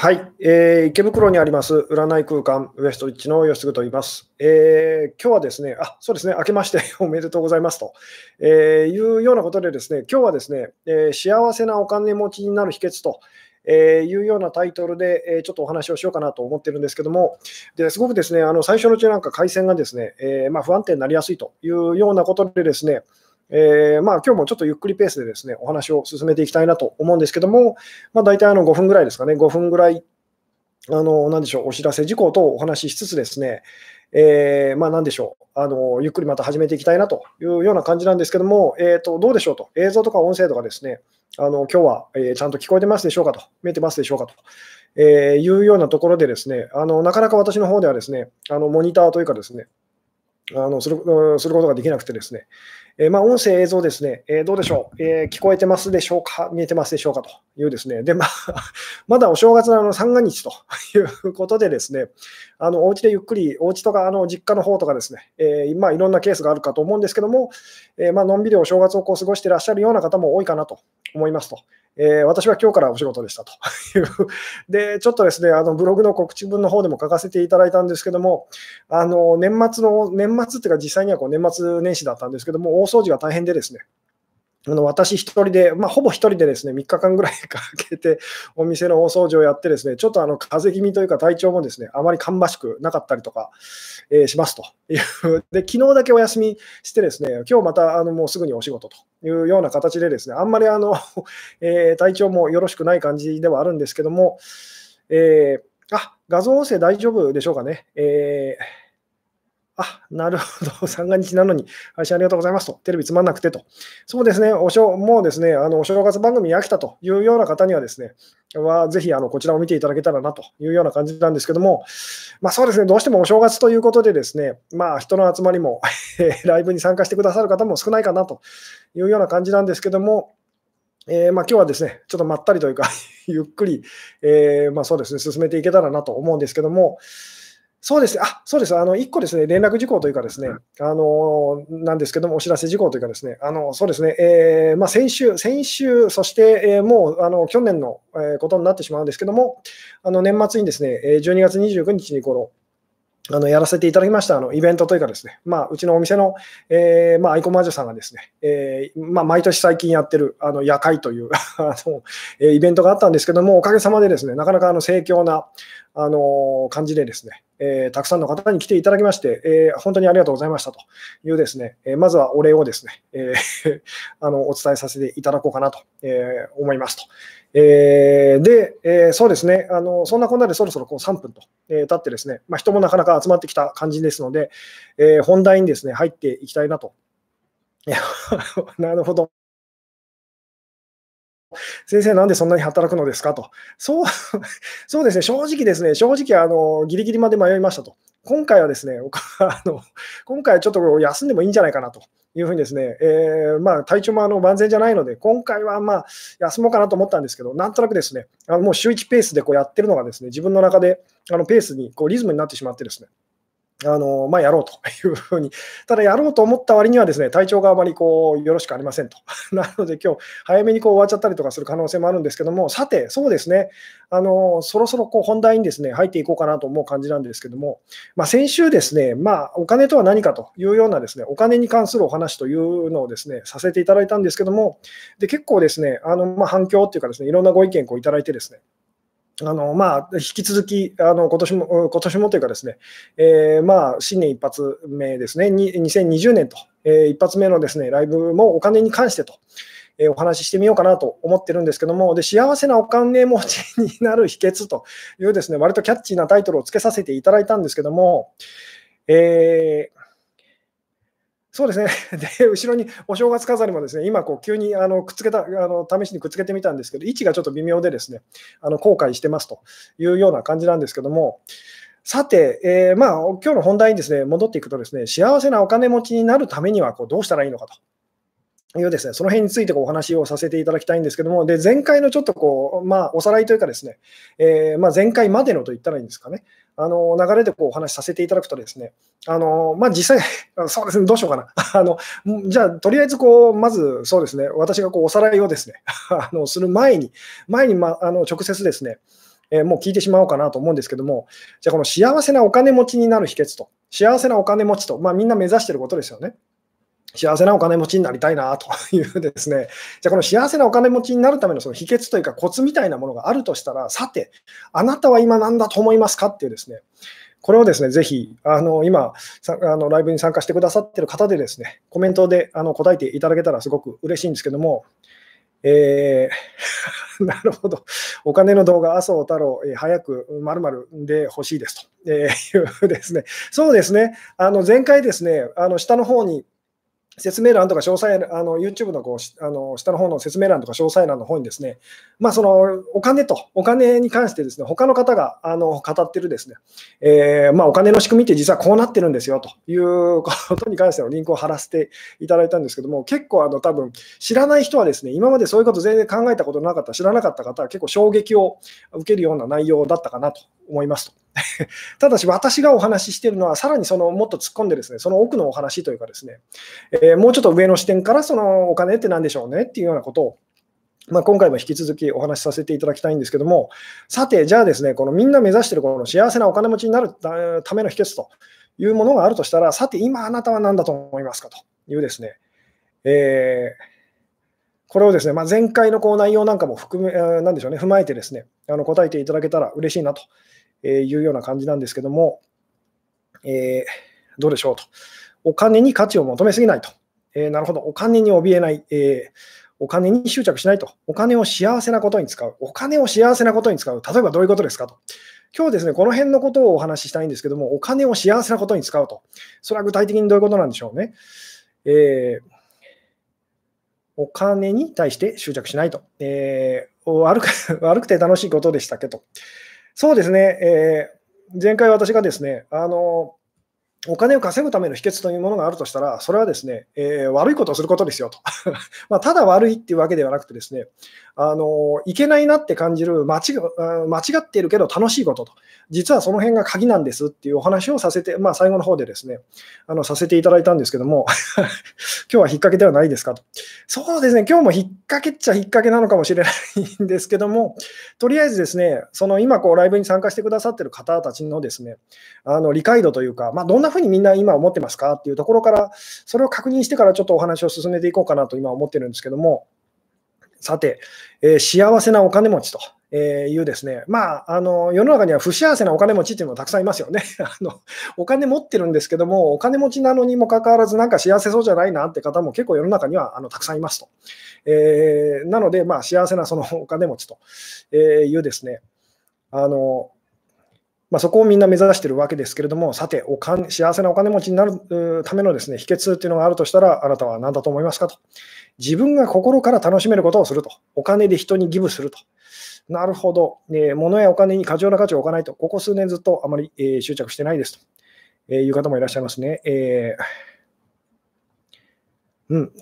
はい、えー、池袋にあります占い空間ウエストリッチの吉嗣と言います。えー、今日はですね、あそうですね、明けまして おめでとうございますと、えー、いうようなことでですね、今日はですね、えー、幸せなお金持ちになる秘訣と、えー、いうようなタイトルで、えー、ちょっとお話をしようかなと思ってるんですけども、ですごくですね、あの最初のうちなんか回線がですね、えーまあ、不安定になりやすいというようなことでですね、えー、まあ今日もちょっとゆっくりペースでですね、お話を進めていきたいなと思うんですけども、まあ大体あの5分ぐらいですかね、5分ぐらい、あの、なんでしょう、お知らせ事項とお話ししつつですね、えー、まあなんでしょう、あの、ゆっくりまた始めていきたいなというような感じなんですけども、えっ、ー、と、どうでしょうと、映像とか音声とかですね、あの、今日は、えー、ちゃんと聞こえてますでしょうかと、見えてますでしょうかと、えー、いうようなところでですね、あの、なかなか私の方ではですね、あの、モニターというかですね、あのするすることができなくてですね、えー、まあ、音声、映像ですね、えー、どうでしょう、えー、聞こえてますでしょうか、見えてますでしょうか？というですね、で、まあ、まだお正月のあの三が日ということでですね、あのお家でゆっくり、お家とかあの実家の方とかですね、えー、まあ、いろんなケースがあるかと思うんですけども、えまあのんびりお正月をこう過ごしてらっしゃるような方も多いかなと思いますと。えー、私は今日からお仕事でしたと。い うで、ちょっとですね、あのブログの告知文の方でも書かせていただいたんですけども、あの年末の、年末っていうか、実際にはこう年末年始だったんですけども、大掃除が大変でですね、あの私一人で、まあ、ほぼ一人でですね、3日間ぐらいかけてお店の大掃除をやってですね、ちょっとあの風邪気味というか体調もですね、あまり芳しくなかったりとか、えー、しますという。で、昨日だけお休みしてですね、今日またあのもうすぐにお仕事というような形でですね、あんまりあの、えー、体調もよろしくない感じではあるんですけども、えー、あ、画像音声大丈夫でしょうかね。えーあ、なるほど、三が日なのに、配信ありがとうございますと、テレビつまんなくてと。そうですね、おしょもうですね、あのお正月番組に飽きたというような方にはですね、はぜひあのこちらを見ていただけたらなというような感じなんですけども、まあ、そうですね、どうしてもお正月ということでですね、まあ、人の集まりも ライブに参加してくださる方も少ないかなというような感じなんですけども、えー、まあ、今日はですね、ちょっとまったりというか ゆっくり、えー、まあ、そうですね、進めていけたらなと思うんですけども、そうです。あ、そうです。あの、1個ですね、連絡事項というかですね、あの、なんですけども、お知らせ事項というかですね、あの、そうですね、えー、まあ、先週、先週、そして、えー、もう、あの、去年の、えー、ことになってしまうんですけども、あの、年末にですね、12月29日にこの、あのやらせていただきましたあのイベントというかですね、まあ、うちのお店の、えーまあ、アイコマージュさんがですね、えーまあ、毎年最近やってるあの夜会という あの、えイベントがあったんですけども、おかげさまでですね、なかなかあの盛況なあの感じでですね、えー、たくさんの方に来ていただきまして、えー、本当にありがとうございましたというですね、えー、まずはお礼をですね、えー、あのお伝えさせていただこうかなと、えー、思いますと。えー、で、えー、そうですね、あのそんなこんなでそろそろこう3分と、えー、経ってですね、まあ、人もなかなか集まってきた感じですので、えー、本題にですね、入っていきたいなと。なるほど。先生、なんでそんなに働くのですかと。そう そうですね、正直ですね、正直あの、ギリギリまで迷いましたと。今回はですね、あの今回はちょっと休んでもいいんじゃないかなというふうにですね、えー、まあ、体調もあの万全じゃないので、今回はまあ休もうかなと思ったんですけど、なんとなくですね、あのもう週1ペースでこうやってるのがですね、自分の中であのペースにこうリズムになってしまってですね、あのまあ、やろうというふうに、ただやろうと思った割にはですね体調があまりこうよろしくありませんと。なので、今日早めにこう終わっちゃったりとかする可能性もあるんですけども、さて、そうですね、あのそろそろこう本題にですね入っていこうかなと思う感じなんですけども、まあ、先週ですね、まあ、お金とは何かというようなですねお金に関するお話というのをですねさせていただいたんですけども、で結構ですねあの、まあ、反響っていうかですねいろんなご意見をいただいてですね、あのまあ、引き続き、あの今年も今年もというかですね、えー、まあ、新年一発目ですね、2020年と、えー、一発目のですねライブもお金に関してと、えー、お話ししてみようかなと思ってるんですけども、で幸せなお金持ちになる秘訣というですね、割とキャッチーなタイトルをつけさせていただいたんですけども、えー、そうですね。で、後ろにお正月飾りもですね、今、こう急にあのくっつけたあの、試しにくっつけてみたんですけど、位置がちょっと微妙でですね、あの後悔してますというような感じなんですけども、さて、えー、まあ、今日の本題にですね、戻っていくとですね、幸せなお金持ちになるためにはこうどうしたらいいのかと。いうですね、その辺についてお話をさせていただきたいんですけども、で前回のちょっとこう、まあ、おさらいというかですね、えー、まあ、前回までのと言ったらいいんですかね、あの流れでこうお話しさせていただくとですね、あのまあ、実際、そうですね、どうしようかな。あのじゃあ、とりあえずこう、まずそうですね、私がこうおさらいをですね あのする前に、前に、ま、あの直接ですね、えー、もう聞いてしまおうかなと思うんですけども、じゃあこの幸せなお金持ちになる秘訣と、幸せなお金持ちと、まあ、みんな目指してることですよね。幸せなお金持ちになりたいなというですね、じゃあこの幸せなお金持ちになるためのその秘訣というかコツみたいなものがあるとしたら、さて、あなたは今何だと思いますかっていうですね、これをですね、ぜひ、あの今あの、ライブに参加してくださっている方でですね、コメントであの答えていただけたらすごく嬉しいんですけども、えー、なるほど。お金の動画、麻生太郎、え、早く〇〇で欲しいですと、えー、いうですね。そうですね。あの前回ですね、あの下の方に説明欄とか詳細、あの YouTube のこうあの下の方の説明欄とか詳細欄の方にですね、まあ、そのお金と、お金に関してですね、他の方があの語ってるですね、えー、まあ、お金の仕組みって実はこうなってるんですよということに関してのリンクを貼らせていただいたんですけども、結構あの多分知らない人はですね、今までそういうこと全然考えたことなかった、知らなかった方は結構衝撃を受けるような内容だったかなと思いますと。ただし、私がお話ししているのは、さらにそのもっと突っ込んで、ですねその奥のお話というか、ですね、ー、もうちょっと上の視点から、そのお金って何でしょうねっていうようなことを、まあ、今回も引き続きお話しさせていただきたいんですけども、さて、じゃあですね、このみんな目指しているこの幸せなお金持ちになるための秘訣というものがあるとしたら、さて、今あなたは何だと思いますかというですね、えーこれをですね、まあ、前回のこう内容なんかも含め、なんでしょうね、踏まえてですね、あの答えていただけたら嬉しいなというような感じなんですけども、えー、どうでしょうと。お金に価値を求めすぎないと。えー、なるほど。お金に怯えない。えー、お金に執着しないと。お金を幸せなことに使う。お金を幸せなことに使う。例えばどういうことですかと。今日ですね、この辺のことをお話ししたいんですけども、お金を幸せなことに使うと。それは具体的にどういうことなんでしょうね。えー、お金に対して執着しないと。えー、悪く 悪くて楽しいことでしたけと。そうですね、えー、前回私がですね、あのお金を稼ぐための秘訣というものがあるとしたら、それはですね、えー、悪いことをすることですよと。まあ、ただ悪いっていうわけではなくてですね、あのいけないなって感じる間違間違っているけど楽しいことと。実はその辺が鍵なんですっていうお話をさせて、まあ、最後の方でですね、あのさせていただいたんですけども、今日は引っ掛けではないですかと。そうですね、今日も引っ掛けっちゃ引っ掛けなのかもしれないんですけども、とりあえずですね、その今こうライブに参加してくださってる方たちのですね、あの理解度というか、まあ、どんなふうにみんな今思ってますかっていうところから、それを確認してからちょっとお話を進めていこうかなと今思ってるんですけども、さて、えー、幸せなお金持ちと。えー、いうですね、まあ、あの世の中には不幸せなお金持ちっていうのもたくさんいますよね あの。お金持ってるんですけども、お金持ちなのにもかかわらず、なんか幸せそうじゃないなって方も結構世の中にはあのたくさんいますと。えー、なので、まあ、幸せなそのお金持ちというですね、あのまあ、そこをみんな目指しているわけですけれども、さてお金、幸せなお金持ちになるためのですね秘訣っていうのがあるとしたら、あなたは何だと思いますかと。自分が心から楽しめることをすると。お金で人にギブすると。なるほど、えー、物やお金に過剰な価値を置かないと。ここ数年ずっとあまり、えー、執着してないですと、えー、いう方もいらっしゃいますね。えー、うん。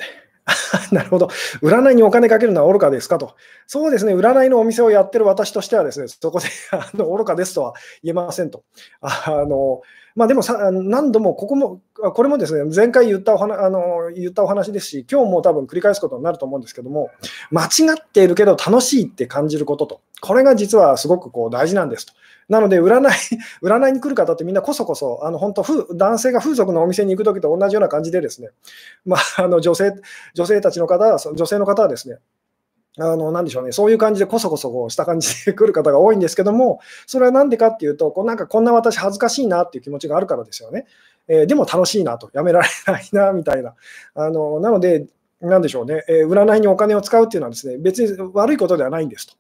なるほど。占いにお金かけるのは愚かですかと。そうですね。占いのお店をやってる私としてはですね、そこで あの愚かですとは言えませんと。あのまあ、でもさ、何度も、ここも、これもですね、前回言ったお話あの言ったお話ですし、今日も多分繰り返すことになると思うんですけども、間違っているけど楽しいって感じることと、これが実はすごくこう大事なんですと。なので占い、占いに来る方ってみんなこそこそ、あの本当男性が風俗のお店に行くときと同じような感じでですね、まあ、あの女性女性たちの方は、女性の方はですね、あの、なんでしょうね、そういう感じでこそこそこうした感じで来る方が多いんですけども、それはなんでかっていうと、こうなんかこんな私恥ずかしいなっていう気持ちがあるからですよね。えー、でも楽しいなと、やめられないな、みたいな。あの、なので、なんでしょうね、えー、占いにお金を使うっていうのはですね、別に悪いことではないんですと。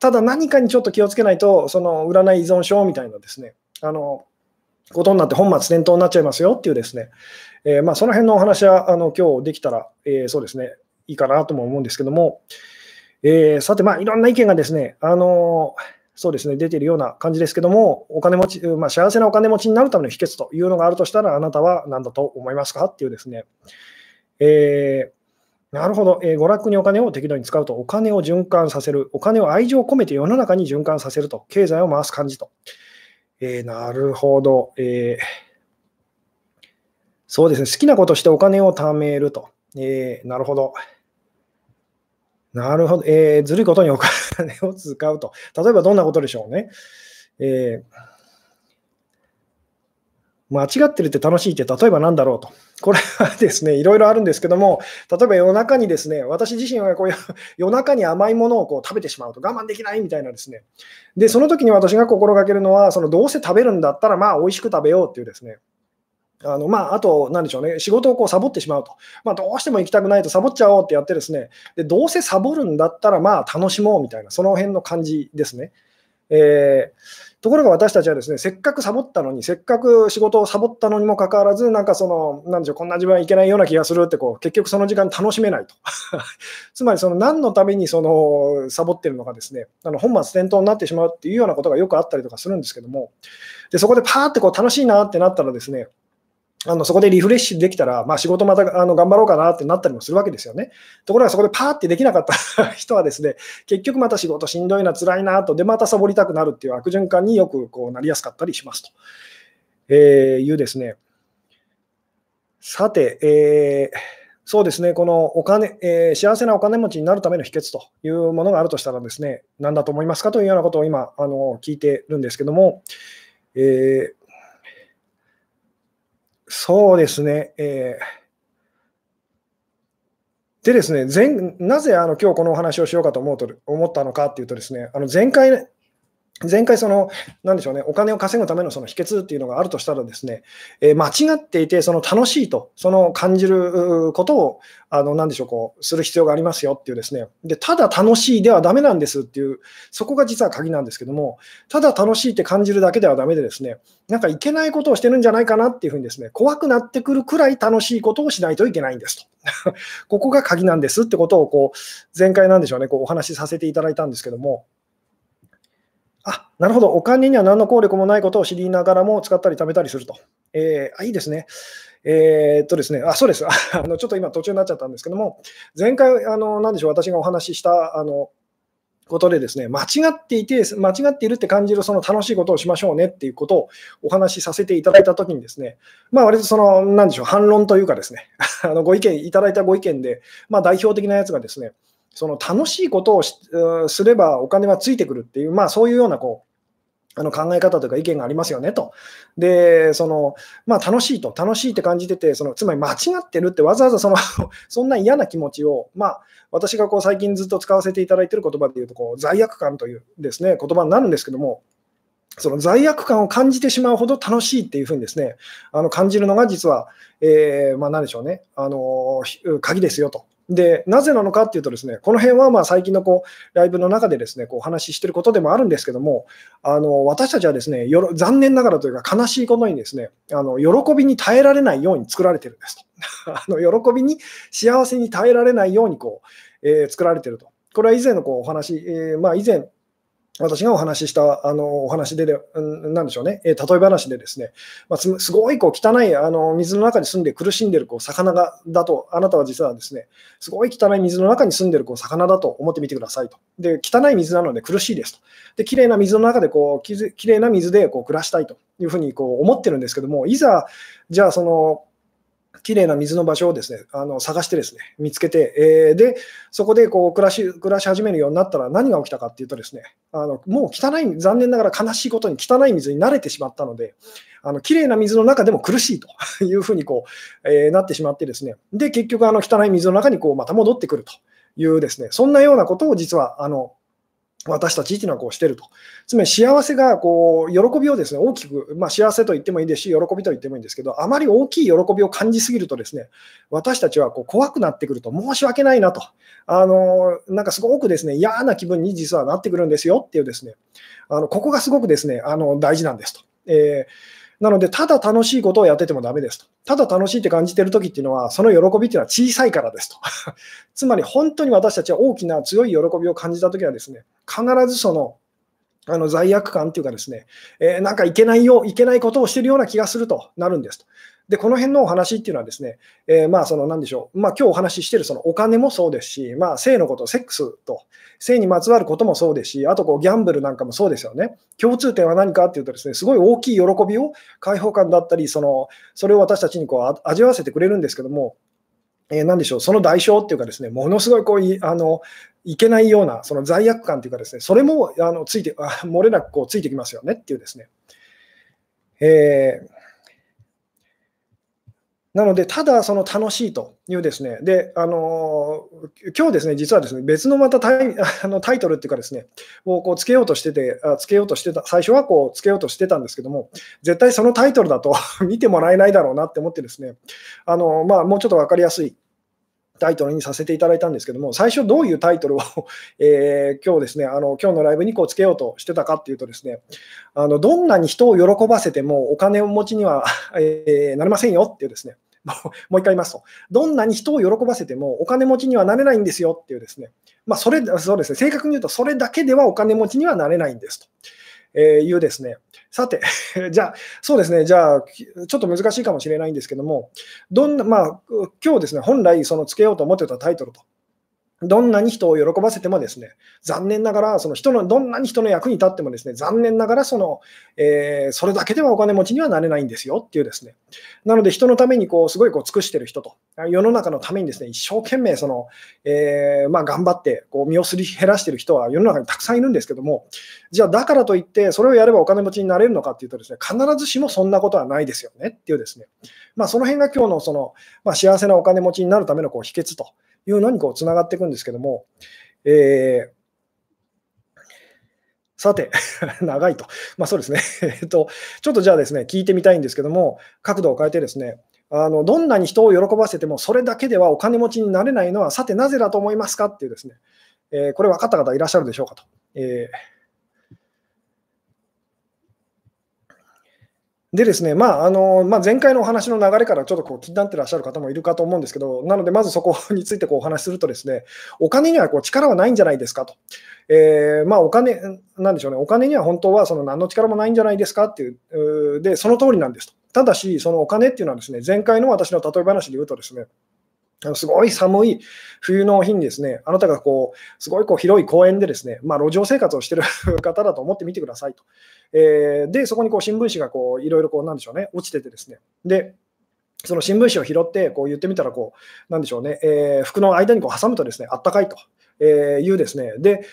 ただ何かにちょっと気をつけないと、その占い依存症みたいなですね、あの、ことになって本末転倒になっちゃいますよっていうですね、えー、まあ、その辺のお話はあの今日できたら、えー、そうですね、いいかなとも思うんですけども、えー、さて、まあ、いろんな意見がですね、あのそうですね、出ているような感じですけども、お金持ち、まあ、幸せなお金持ちになるための秘訣というのがあるとしたら、あなたは何だと思いますかっていうですね、えー、なるほど、えー、娯楽にお金を適度に使うと、お金を循環させる、お金を愛情を込めて世の中に循環させると、経済を回す感じと。えー、なるほど、えー、そうですね、好きなことしてお金を貯めると。えー、なるほど。なるほど、えー、ずるいことにお金を使うと。例えばどんなことでしょうね。えー間違ってるって楽しいって例えばなんだろうと。これはですね、いろいろあるんですけども、例えば夜中にですね、私自身はこう 夜中に甘いものをこう食べてしまうと我慢できないみたいなですね。で、その時に私が心がけるのは、そのどうせ食べるんだったら、まあ美味しく食べようっていうですね。あのまあ、あと、なんでしょうね、仕事をこうサボってしまうと、まあ、どうしても行きたくないとサボっちゃおうってやって、ですねでどうせサボるんだったら、まあ楽しもうみたいな、その辺の感じですね。えーところが私たちはですね、せっかくサボったのに、せっかく仕事をサボったのにもかかわらず、なんかその、なんでしょう、こんな自分はいけないような気がするってこう、結局その時間楽しめないと。つまり、その何のためにそのサボってるのかですね、あの本末転倒になってしまうっていうようなことがよくあったりとかするんですけども、でそこでパーってこう楽しいなってなったらですね、あのそこでリフレッシュできたら、まあ、仕事またあの頑張ろうかなってなったりもするわけですよね。ところがそこでパーってできなかった人はですね、結局また仕事しんどいな、辛いなと、でまたサボりたくなるっていう悪循環によくこうなりやすかったりしますと、えー、いうですね。さて、えー、そうですね、このお金、えー、幸せなお金持ちになるための秘訣というものがあるとしたらですね、何だと思いますかというようなことを今、あの聞いてるんですけども、えーそうですね。えー、でですね、前なぜあの今日このお話をしようかと思うと思ったのかっていうとですね、あの前回、前回、その、なんでしょうね、お金を稼ぐためのその秘訣っていうのがあるとしたらですね、えー、間違っていて、その楽しいと、その感じることを、あの、なんでしょう、こう、する必要がありますよっていうですね、で、ただ楽しいではダメなんですっていう、そこが実は鍵なんですけども、ただ楽しいって感じるだけではダメでですね、なんかいけないことをしてるんじゃないかなっていうふうにですね、怖くなってくるくらい楽しいことをしないといけないんですと。ここが鍵なんですってことを、こう、前回なんでしょうね、こうお話しさせていただいたんですけども、あ、なるほど。お金には何の効力もないことを知りながらも使ったり貯めたりすると。えー、あいいですね。えー、っとですね、あ、そうです。あのちょっと今途中になっちゃったんですけども、前回、あの、なでしょう、私がお話しした、あの、ことでですね、間違っていて、間違っているって感じるその楽しいことをしましょうねっていうことをお話しさせていただいたときにですね、まあ割とその、なんでしょう、反論というかですね、あのご意見いただいたご意見で、まあ代表的なやつがですね、その楽しいことをすればお金はついてくるっていう、まあ、そういうようなこうあの考え方というか意見がありますよねと。で、そのまあ、楽しいと、楽しいって感じてて、そのつまり間違ってるってわざわざその そんな嫌な気持ちを、まあ、私がこう最近ずっと使わせていただいている言葉で言うとこう、罪悪感というですね言葉になるんですけども、その罪悪感を感じてしまうほど楽しいっていうふうにですね、あの感じるのが実は、えー、まあ、何でしょうね、あの鍵ですよとで、なぜなのかっていうとですね、この辺はまあ最近のこうライブの中でですね、こうお話ししてることでもあるんですけども、あの私たちはですね、よろ残念ながらというか悲しいことにですね、あの喜びに耐えられないように作られてるんですと。あの喜びに幸せに耐えられないようにこう、えー、作られてると。これは以前のこうお話、えー、まあ以前私がお話ししたあのお話でで、なんでしょうね、え例え話でですね、まあ、すごいこう汚いあの水の中に住んで苦しんでるこう魚がだと、あなたは実はですね、すごい汚い水の中に住んでるこう魚だと思ってみてくださいと。で、汚い水なので苦しいですと。で、綺麗な水の中でこう、きれいな水でこう暮らしたいというふうにこう思ってるんですけども、いざ、じゃあその、きれいな水の場所をですねあの探してですね見つけて、えー、でそこでこう暮らし暮らし始めるようになったら何が起きたかっていうとですねあのもう汚い残念ながら悲しいことに汚い水に慣れてしまったのであの綺麗な水の中でも苦しいと いうふうにこう、えー、なってしまってですねで結局あの汚い水の中にこうまた戻ってくるというですねそんなようなことを実はあの私たちっていうのはこうしてると。つまり幸せがこう喜びをですね大きく、まあ、幸せと言ってもいいですし、喜びと言ってもいいんですけど、あまり大きい喜びを感じすぎるとですね私たちはこう怖くなってくると、申し訳ないなと、あのなんかすごくですね嫌な気分に実はなってくるんですよっていうですね、あのここがすごくですねあの大事なんですと。えーなので、ただ楽しいことをやっててもダメですと。ただ楽しいって感じてるときっていうのは、その喜びっていうのは小さいからですと。つまり、本当に私たちは大きな強い喜びを感じたときはですね、必ずその、あの罪悪感っていうかですね、えー、なんかいけないよ、いけないことをしてるような気がするとなるんですと。で、この辺のお話っていうのはですね、えー、まあ、その、なんでしょう、まあ、今日お話ししてるそのお金もそうですし、まあ、性のこと、セックスと、性にまつわることもそうですし、あとこうギャンブルなんかもそうですよね。共通点は何かっていうとですね、すごい大きい喜びを、開放感だったり、その、それを私たちにこう味わわせてくれるんですけども、えー、何でしょう、その代償っていうかですね、ものすごいこうあのいけないようなその罪悪感というかですね、それもあのついてあ、漏れなくこうついてきますよねっていうですね。えーなので、ただその楽しいというですね、で、あの今日ですね、実はですね、別のまたタイ あのタイトルっていうかですね、をこうつけようとしてて、あつけようとしてた、最初はこうつけようとしてたんですけども、絶対そのタイトルだと 見てもらえないだろうなって思ってですね、あのまあ、もうちょっと分かりやすいタイトルにさせていただいたんですけども、最初どういうタイトルを えー、今日ですね、あの今日のライブにこうつけようとしてたかっていうとですね、あのどんなに人を喜ばせてもお金を持ちには、えー、なりませんよっていうですね、もう一回言いますと、どんなに人を喜ばせてもお金持ちにはなれないんですよっていうですね、まあ、それそうですね、正確に言うと、それだけではお金持ちにはなれないんですと。えいうですね、さて、じゃあ、そうですね、じゃあ、ちょっと難しいかもしれないんですけども、どんな、まあ、今日ですね、本来、そのつけようと思ってたタイトルとどんなに人を喜ばせてもですね、残念ながら、その人の、どんなに人の役に立ってもですね、残念ながらその、えー、それだけではお金持ちにはなれないんですよっていうですね。なので、人のためにこう、すごいこう尽くしてる人と、世の中のためにですね、一生懸命その、えー、まあ、頑張って、こう、身をすり減らしてる人は世の中にたくさんいるんですけども、じゃあ、だからといって、それをやればお金持ちになれるのかっていうとですね、必ずしもそんなことはないですよねっていうですね。まあ、その辺が今日のその、まあ、幸せなお金持ちになるためのこう秘訣と。いうのにこうつながっていくんですけども、えー、さて、長いと。まあそうですね。えっと、ちょっとじゃあですね、聞いてみたいんですけども、角度を変えてですね、あのどんなに人を喜ばせても、それだけではお金持ちになれないのは、さてなぜだと思いますかっていうですね、えー、これ分かった方いらっしゃるでしょうかと。えーでですね、まああのまあ、前回のお話の流れからちょっとこう気になってらっしゃる方もいるかと思うんですけど、なので、まずそこについてこうお話しすると、ですねお金にはこう力はないんじゃないですかと。えー、まあ、お金、なんでしょうね、お金には本当はその何の力もないんじゃないですかっていう、で、その通りなんですと。ただし、そのお金っていうのはですね、前回の私の例え話で言うとですね、あのすごい寒い冬の日にですね、あなたがこうすごいこう広い公園でですね、まあ、路上生活をしてる方だと思ってみてくださいと。えー、で、そこにこう新聞紙がこういろいろこうなんでしょうね、落ちててですね。でその新聞紙を拾ってこう言ってみたらこう、なんでしょうね、えー、服の間にこう挟むとですね、あったかいとえいうですね、で、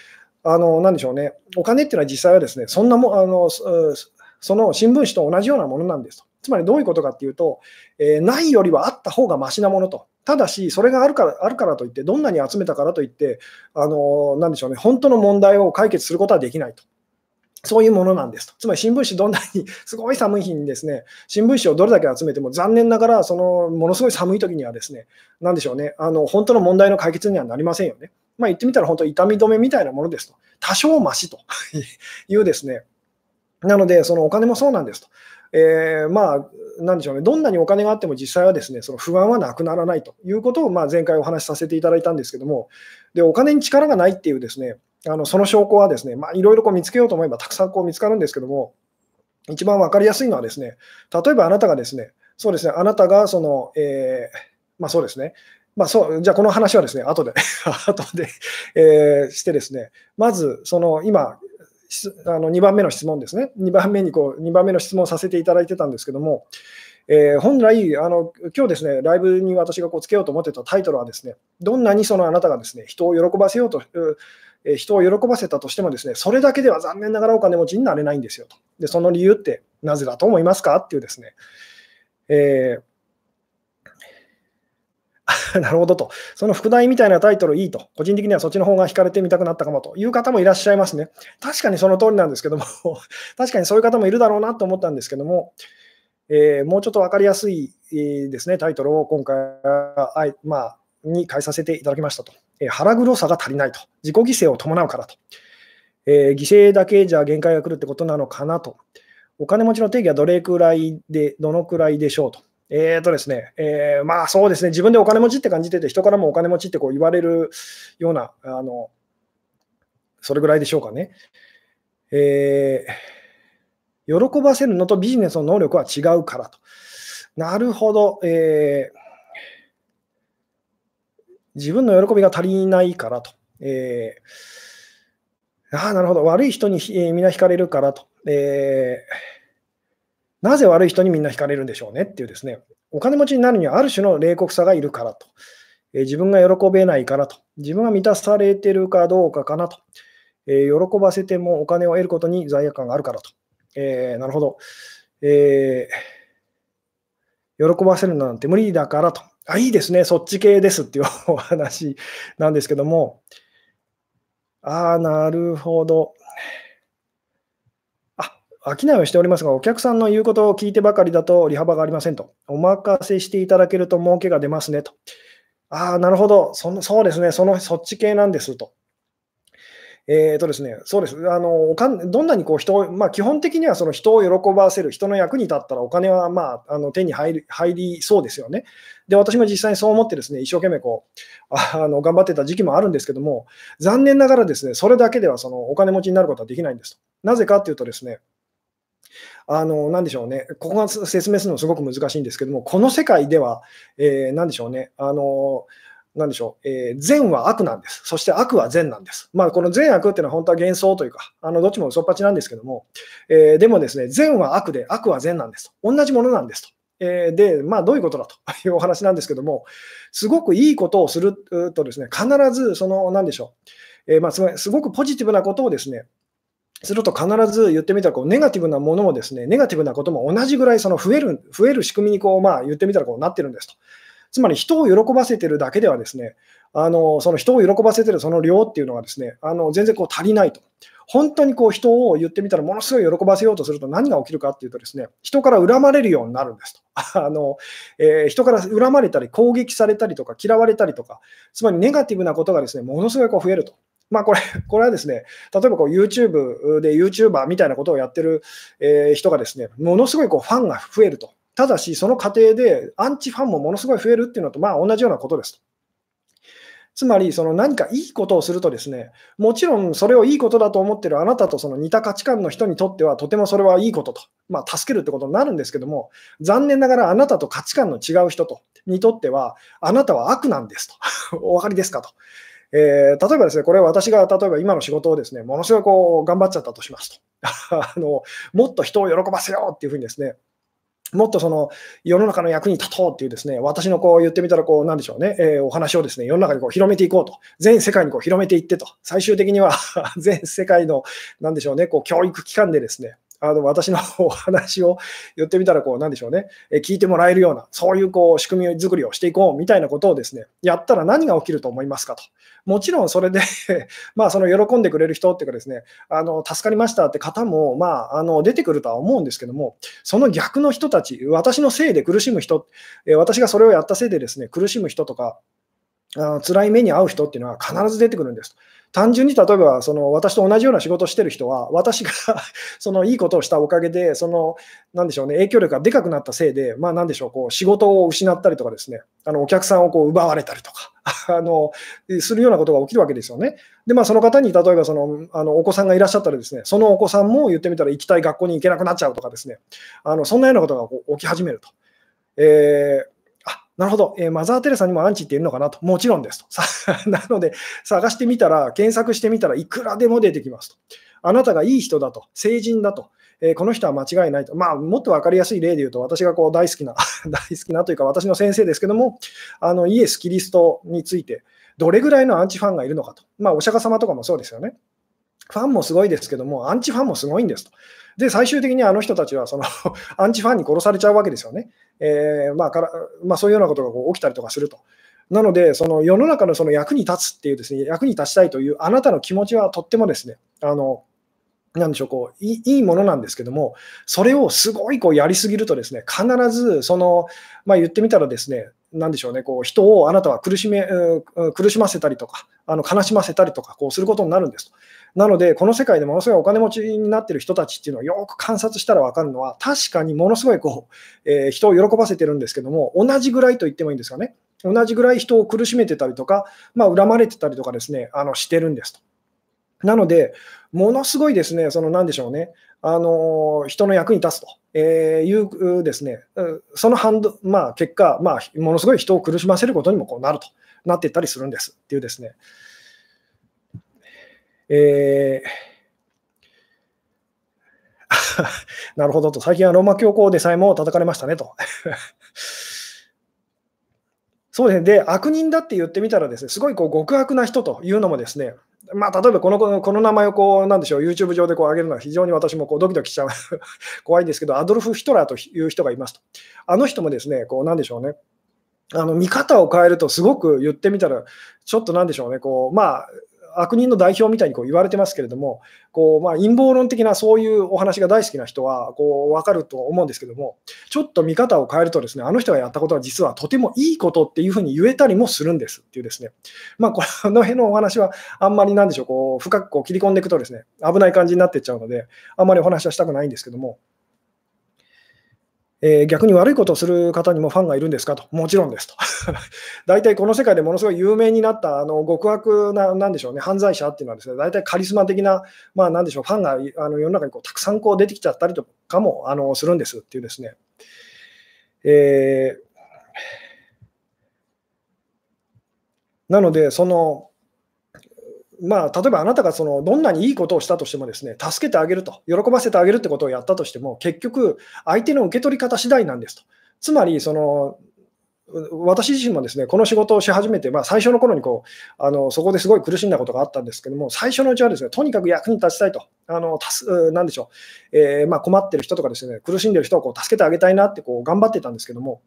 あのなんでしょうね、お金っていうのは実際はですね、そんなもあのその新聞紙と同じようなものなんですと。つまりどういうことかっていうと、えー、ないよりはあった方がましなものと。ただし、それがあるからあるからといって、どんなに集めたからといって、あのなんでしょうね、本当の問題を解決することはできないと。そういうものなんですと。つまり新聞紙どんなに すごい寒い日にですね、新聞紙をどれだけ集めても残念ながら、そのものすごい寒い時にはですね、なんでしょうね、あの本当の問題の解決にはなりませんよね。まあ、言ってみたら本当痛み止めみたいなものですと。多少ましと いうですね。なので、そのお金もそうなんですと。えー、まあ、なんでしょうね、どんなにお金があっても実際はですね、その不安はなくならないということを、まあ、前回お話しさせていただいたんですけども、でお金に力がないっていうですね、あのその証拠はですね、まあ、いろいろこう見つけようと思えばたくさんこう見つかるんですけども、一番分かりやすいのはですね、例えばあなたがですね、そうですね、あなたがその、えー、まあそうですね、まあ、そうじゃあ、この話はですね、後で 後で、えー、してですね、まず、その今、あの2番目の質問ですね、2番目にこう2番目の質問させていただいてたんですけども、えー、本来あの、今日ですね、ライブに私がこうつけようと思ってたタイトルはですね、どんなにそのあなたがですね人を喜ばせようと、えー、人を喜ばせたとしてもですね、それだけでは残念ながらお金持ちになれないんですよと。で、その理由ってなぜだと思いますかっていうですね、えー なるほどと。その副題みたいなタイトルいいと。個人的にはそっちの方が惹かれてみたくなったかもという方もいらっしゃいますね。確かにその通りなんですけども、確かにそういう方もいるだろうなと思ったんですけども、えー、もうちょっと分かりやすいですね、タイトルを今回は、まあ、に変えさせていただきましたと。えー、腹黒さが足りないと。自己犠牲を伴うからと。えー、犠牲だけじゃ限界が来るってことなのかなと。お金持ちの定義はどれくらいで、どのくらいでしょうと。えーとですね、えー、まあそうですね、自分でお金持ちって感じてて、人からもお金持ちってこう言われるような、あのそれぐらいでしょうかね。えー、喜ばせるのとビジネスの能力は違うからと。なるほど、えー、自分の喜びが足りないからと。えー、ああ、なるほど、悪い人に、えー、みんな惹かれるからと。えーなぜ悪い人にみんな惹かれるんでしょうねっていうですね、お金持ちになるにはある種の冷酷さがいるからと。え自分が喜べないからと。自分が満たされてるかどうかかなと。え喜ばせてもお金を得ることに罪悪感があるからと。えー、なるほど。えー、喜ばせるなんて無理だからと。あ、いいですね。そっち系ですっていうお話なんですけども。ああ、なるほど。商いをしておりますが、お客さんの言うことを聞いてばかりだと利幅がありませんと。お任せしていただけると儲けが出ますねと。ああ、なるほど。そのそうですね。その、そっち系なんですと。えーとですね、そうです。あのおかんどんなにこう人を、まあ、基本的にはその人を喜ばせる、人の役に立ったらお金は、まあ、あの手に入り入りそうですよね。で、私も実際にそう思ってですね、一生懸命こうあの頑張ってた時期もあるんですけども、残念ながらですね、それだけではそのお金持ちになることはできないんですと。なぜかっていうとですね、あの、なんでしょうね、ここが説明するのすごく難しいんですけども、この世界では、えー、なんでしょうね、あの、なんでしょう、えー、善は悪なんです。そして悪は善なんです。まあ、この善悪っていうのは本当は幻想というか、あのどっちも嘘っぱちなんですけども、えー、でもですね、善は悪で悪は善なんですと。同じものなんですと。えー、で、まあ、どういうことだと いうお話なんですけども、すごくいいことをするとですね、必ずその、なんでしょう、えー、まあ、すごくポジティブなことをですね、すると必ず言ってみたらこう、ネガティブなものもですね、ネガティブなことも同じぐらいその増える増える仕組みにこう、まあ、言ってみたらこうなってるんですと。つまり人を喜ばせてるだけではですね、あのその人を喜ばせてるその量っていうのがですね、あの全然こう足りないと。本当にこう人を言ってみたらものすごい喜ばせようとすると何が起きるかっていうとですね、人から恨まれるようになるんですと。あのえー、人から恨まれたり攻撃されたりとか嫌われたりとか、つまりネガティブなことがですね、ものすごいこう増えると。まあ、これ これはですね、例えばこう YouTube で YouTuber みたいなことをやってる、え人がですね、ものすごいこうファンが増えると。ただし、その過程でアンチファンもものすごい増えるっていうのと、まあ、同じようなことですと。つまり、その何かいいことをするとですね、もちろんそれをいいことだと思ってるあなたとその似た価値観の人にとっては、とてもそれはいいことと、まあ、助けるってことになるんですけども、残念ながらあなたと価値観の違う人とにとっては、あなたは悪なんですと。お分かりですかと。えー、例えばですね、これ私が例えば今の仕事をですね、ものすごいこう頑張っちゃったとしますと。あのもっと人を喜ばせようっていうふうにですね、もっとその世の中の役に立とうっていうですね、私のこう言ってみたらこうなんでしょうね、えー、お話をですね、世の中にこう広めていこうと、全世界にこう広めていってと、最終的には 全世界のなんでしょうね、こう教育機関でですね、あの私のお話を言ってみたら、こう、なんでしょうね、え聞いてもらえるような、そういうこう仕組み作りをしていこうみたいなことをですね、やったら何が起きると思いますかと。もちろんそれで まあ、その喜んでくれる人っていうかですね、あの助かりましたって方も、まあ、あの出てくるとは思うんですけども、その逆の人たち、私のせいで苦しむ人、え私がそれをやったせいでですね、苦しむ人とか、あの辛い目に遭う人っていうのは必ず出てくるんです。単純に例えばその私と同じような仕事してる人は、私が そのいいことをしたおかげで、そのなんでしょうね、影響力がでかくなったせいで、まあ、なんでしょう、こう仕事を失ったりとかですね、あのお客さんをこう奪われたりとか あの、するようなことが起きるわけですよね。で、まあ、その方に例えばそのあのお子さんがいらっしゃったらですね、そのお子さんも言ってみたら行きたい学校に行けなくなっちゃうとかですね、あのそんなようなことがこう起き始めると。えーなるほど、えー、マザー・テレサにもアンチっているのかなと、もちろんですと。なので、探してみたら、検索してみたらいくらでも出てきますと。あなたがいい人だと、成人だと、えー、この人は間違いないと。まあ、もっと分かりやすい例で言うと、私がこう大好きな、大好きなというか、私の先生ですけども、あのイエス・キリストについて、どれぐらいのアンチファンがいるのかと。まあ、お釈迦様とかもそうですよね。ファンもすごいですけども、アンチファンもすごいんですと。で、最終的にあの人たちはその アンチファンに殺されちゃうわけですよね。えー、まあからまあ、そういうようなことがこう起きたりとかすると。なので、その世の中のその役に立つっていうですね、役に立ちたいというあなたの気持ちはとってもですね、あの、なんでしょう、こういいものなんですけども、それをすごいこうやりすぎるとですね、必ずその、まあ、言ってみたらですね、なんでしょうね、こう人をあなたは苦しめ苦しませたりとか、あの悲しませたりとかこうすることになるんですと。なので、この世界でものすごいお金持ちになっている人たちっていうのをよく観察したら分かるのは、確かにものすごいこう、えー、人を喜ばせてるんですけども、同じぐらいと言ってもいいんですかね、同じぐらい人を苦しめてたりとか、まあ、恨まれてたりとかですね、あのしてるんですと。なので、ものすごいですね、そのなんでしょうね、あの人の役に立つと、えいうですね、その反動、まあ、結果、まあ、ものすごい人を苦しませることにもこうなるとなっていったりするんですっていうですね。えー なるほどと、最近はローマ教皇でさえも叩かれましたねと。そうですね。で、悪人だって言ってみたらですね、すごいこう極悪な人というのもですね、まあ、例えばこのこの名前をこう、なんでしょう、YouTube 上でこう上げるのは非常に私もこうドキドキしちゃう 怖いんですけど、アドルフ・ヒトラーという人がいますと。あの人もですね、こうなんでしょうね、あの見方を変えると、すごく言ってみたら、ちょっとなんでしょうね、こうまあ、悪人の代表みたいにこう言われてますけれども、こうまあ、陰謀論的なそういうお話が大好きな人はこう分かると思うんですけども、ちょっと見方を変えると、ですねあの人がやったことは実はとてもいいことっていうふうに言えたりもするんですっていう、ですね、まあ、この辺のお話はあんまりなんでしょう、こう深くこう切り込んでいくとですね危ない感じになっていっちゃうので、あんまりお話はしたくないんですけども。えー、逆に悪いことをする方にもファンがいるんですかと、もちろんですと。大体この世界でものすごい有名になったあの極悪な、なんでしょうね、犯罪者っていうのはですね、大体カリスマ的な、まあ、なんでしょう、ファンがあの世の中にこうたくさんこう出てきちゃったりとかもあのするんですっていうですね。えー、なので、その、まあ、例えばあなたがそのどんなにいいことをしたとしてもですね、助けてあげると、喜ばせてあげるってことをやったとしても、結局、相手の受け取り方次第なんですと。つまり、その私自身もですねこの仕事をし始めて、まあ、最初の頃にこうあのそこですごい苦しんだことがあったんですけども、最初のうちはですねとにかく役に立ちたいと、あのなんでしょう、え、ま、困ってる人とかですね苦しんでる人をこう助けてあげたいなってこう頑張ってたんですけども、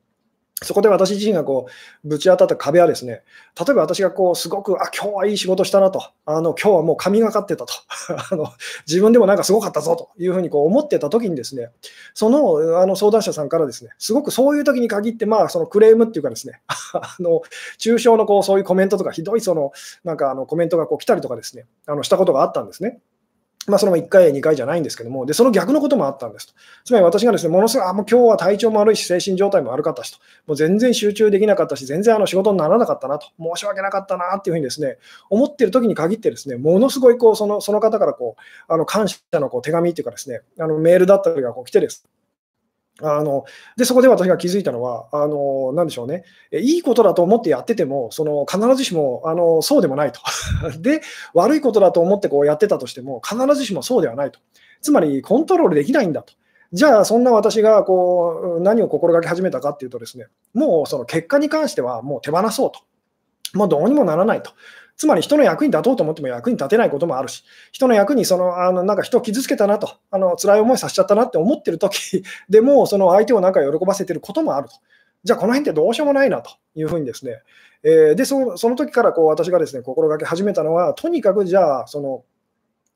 そこで私自身がこうぶち当たった壁はですね、例えば私がこうすごく、あ、今日はいい仕事したなと、あの今日はもう神がかってたと あの、自分でもなんかすごかったぞというふうにこう思ってた時にですね、そのあの相談者さんからですね、すごくそういう時に限って、まあそのクレームっていうかですね、あの抽象のこうそういうコメントとか、ひどいそのなんかあのコメントがこう来たりとかですね、あのしたことがあったんですね。まあ、その1回、2回じゃないんですけども、でその逆のこともあったんですと。つまり私がですね、ものすごい、あ、もう今日は体調も悪いし、精神状態も悪かったしと、もう全然集中できなかったし、全然あの仕事にならなかったなと、申し訳なかったなっていうふうにですね、思ってる時に限ってですね、ものすごいこうそのその方からこうあの感謝のこう手紙っていうかですね、あのメールだったりがこう来てです、あのでそこで私が気づいたのは、あのなんでしょうね、いいことだと思ってやってても、その必ずしもあのそうでもないと。で、悪いことだと思ってこうやってたとしても、必ずしもそうではないと。つまり、コントロールできないんだと。じゃあ、そんな私がこう何を心がけ始めたかっていうとですね、もうその結果に関してはもう手放そうと。もうどうにもならないと。つまり人の役に立とうと思っても役に立てないこともあるし、人の役にそのあのなんか人を傷つけたなと、あの辛い思いさせちゃったなって思ってる時 でも、その相手をなんか喜ばせてることもあると。じゃあこの辺ってどうしようもないなというふうにですね、えー、でそのその時からこう私がですね心がけ始めたのは、とにかくじゃあ、その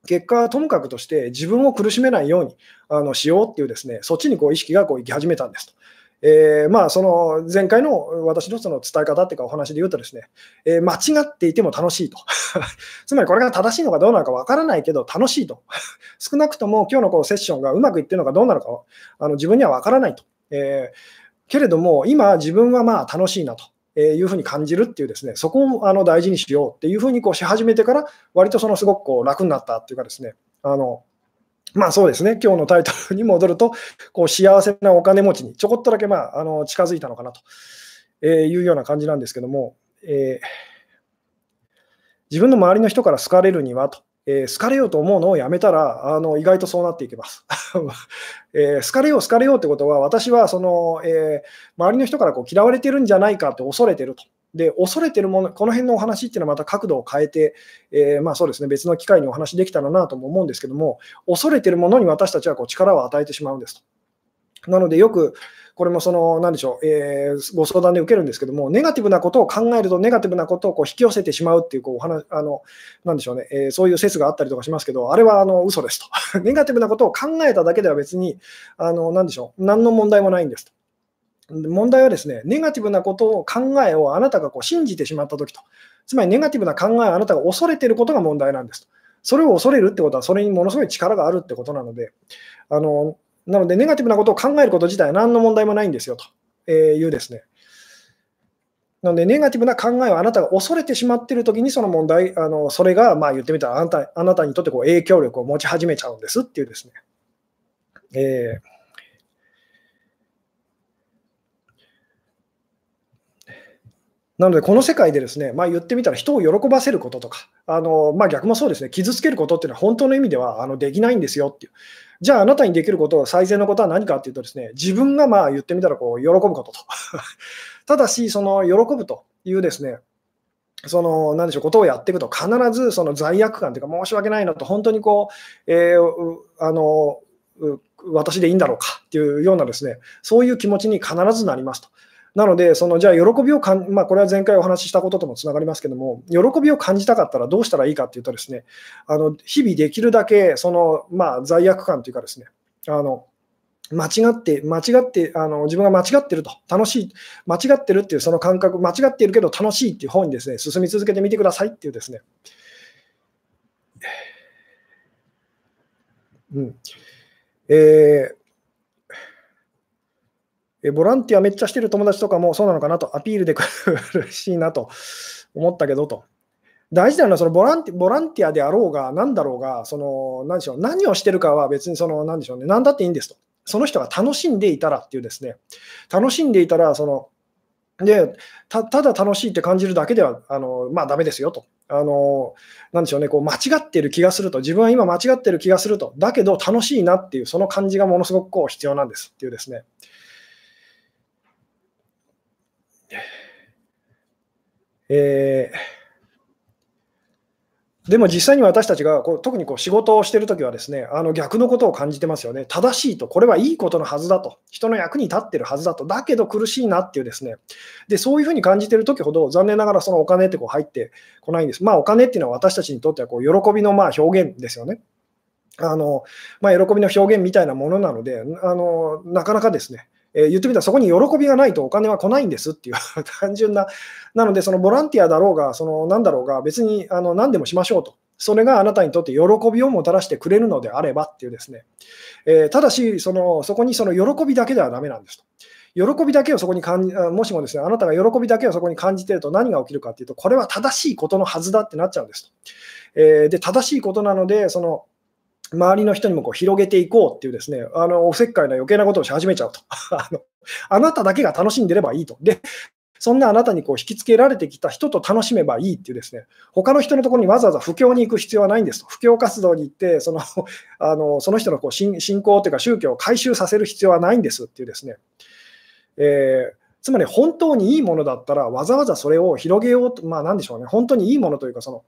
結果はともかくとして自分を苦しめないようにあのしようっていうですね、そっちにこう意識がこう行き始めたんですと。えー、まあ、その前回の私のその伝え方っていうかお話で言うとですね、えー、間違っていても楽しいと。つまりこれが正しいのかどうなのかわからないけど楽しいと。少なくとも今日のこのセッションがうまくいってるのかどうなのかあの自分にはわからないと。えー、けれども今自分はまあ楽しいなと。えいうふうに感じるっていうですね、そこをあの大事にしようっていうふうにこうし始めてから、割とそのすごくこう楽になったっていうかですね、あのまあそうですね、今日のタイトルに戻ると、こう幸せなお金持ちにちょこっとだけ、まあ、あの近づいたのかなというような感じなんですけども、えー、自分の周りの人から好かれるにはと、えー、好かれようと思うのをやめたら、あの意外とそうなっていきます。えー、好かれよう、好かれようってことは、私はその、え周りの人からこう嫌われてるんじゃないかって恐れてると。で、恐れてるもの、この辺のお話っていうのはまた角度を変えて、えー、まあそうですね、別の機会にお話できたらなとも思うんですけども、恐れてるものに私たちはこう力を与えてしまうんですと。なので、よく、これもその、なんでしょう、えー、ご相談で受けるんですけども、ネガティブなことを考えると、ネガティブなことをこう引き寄せてしまうっていうこうお話、あの、なんでしょうね、えー、そういう説があったりとかしますけど、あれはあの嘘ですと。ネガティブなことを考えただけでは別に、あの、なんでしょう、何の問題もないんですと。問題はですね、ネガティブなことを考えをあなたがこう信じてしまったときと、つまりネガティブな考えをあなたが恐れていることが問題なんですと。それを恐れるってことは、それにものすごい力があるってことなので、あのなので、ネガティブなことを考えること自体は何の問題もないんですよというですね。なので、ネガティブな考えをあなたが恐れてしまっているときに、その問題、あのそれが、まあ言ってみたらあなた、あなたにとってこう影響力を持ち始めちゃうんですっていうですね。えーなので、この世界でですね、まあ、言ってみたら人を喜ばせることとか、あのまあ、逆もそうですね、傷つけることっていうのは本当の意味ではあのできないんですよっていう。じゃあ、あなたにできること、最善のことは何かっていうとですね、自分がまあ言ってみたらこう喜ぶことと。ただし、その喜ぶというですね、その、なんでしょう、ことをやっていくと、必ずその罪悪感というか、申し訳ないなと、本当にこう、えー、あの、私でいいんだろうかっていうようなですね、そういう気持ちに必ずなりますと。なので、そのじゃあ、喜びをかん、まあ、これは前回お話ししたことともつながりますけども、喜びを感じたかったらどうしたらいいかっていうとですね、あの日々できるだけ、その、まあ、罪悪感というかですね、あの間違って、間違って、あの自分が間違ってると、楽しい、間違ってるっていうその感覚、間違っているけど楽しいっていう方にですね、進み続けてみてくださいっていうですね、うん。えー、えボランティアめっちゃしてる友達とかもそうなのかなとアピールで苦しいなと思ったけどと。大事なのはそのボランティボランティアであろうが何だろうが、その何でしょう何をしてるかは別にその何でしょうね、何だっていいんですと。その人が楽しんでいたらっていうですね、楽しんでいたら、そのでただ楽しいって感じるだけではあの、まあ、ダメですよと。あのなんでしょうね、こう間違ってる気がすると、自分は今間違ってる気がすると、だけど楽しいなっていう、その感じがものすごくこう必要なんですっていうですね。えーでも実際に私たちがこう特にこう仕事をしているときはですね、あの逆のことを感じてますよね。正しいと、これはいいことのはずだと、人の役に立ってるはずだと、だけど苦しいなっていうですね、でそういうふうに感じているときほど、残念ながらそのお金ってこう入ってこないんです。まあお金っていうのは私たちにとってはこう喜びのまあ表現ですよね。あのまあ、喜びの表現みたいなものなので、あのなかなかですね、えー、言ってみたらそこに喜びがないとお金は来ないんですっていう 単純な、なので、そのボランティアだろうが、その何だろうが、別にあの何でもしましょうと。それがあなたにとって喜びをもたらしてくれるのであればっていうですね、えー、ただしその、そこにその喜びだけではだめなんですと。喜びだけをそこに感じ、もしもですね、あなたが喜びだけをそこに感じてると何が起きるかというと、これは正しいことのはずだってなっちゃうんですと。えー、で、正しいことなので、その、周りの人にもこう広げていこうっていうですね、あのおせっかいな余計なことをし始めちゃうと。あのあなただけが楽しんでればいいと。で、そんなあなたにこう引きつけられてきた人と楽しめばいいっていうですね、他の人のところにわざわざ布教に行く必要はないんですと。布教活動に行って、その あのその人のこう信仰というか宗教を回収させる必要はないんですっていうですね、えー、つまり本当にいいものだったら、わざわざそれを広げようと、まあなんでしょうね、本当にいいものというか、その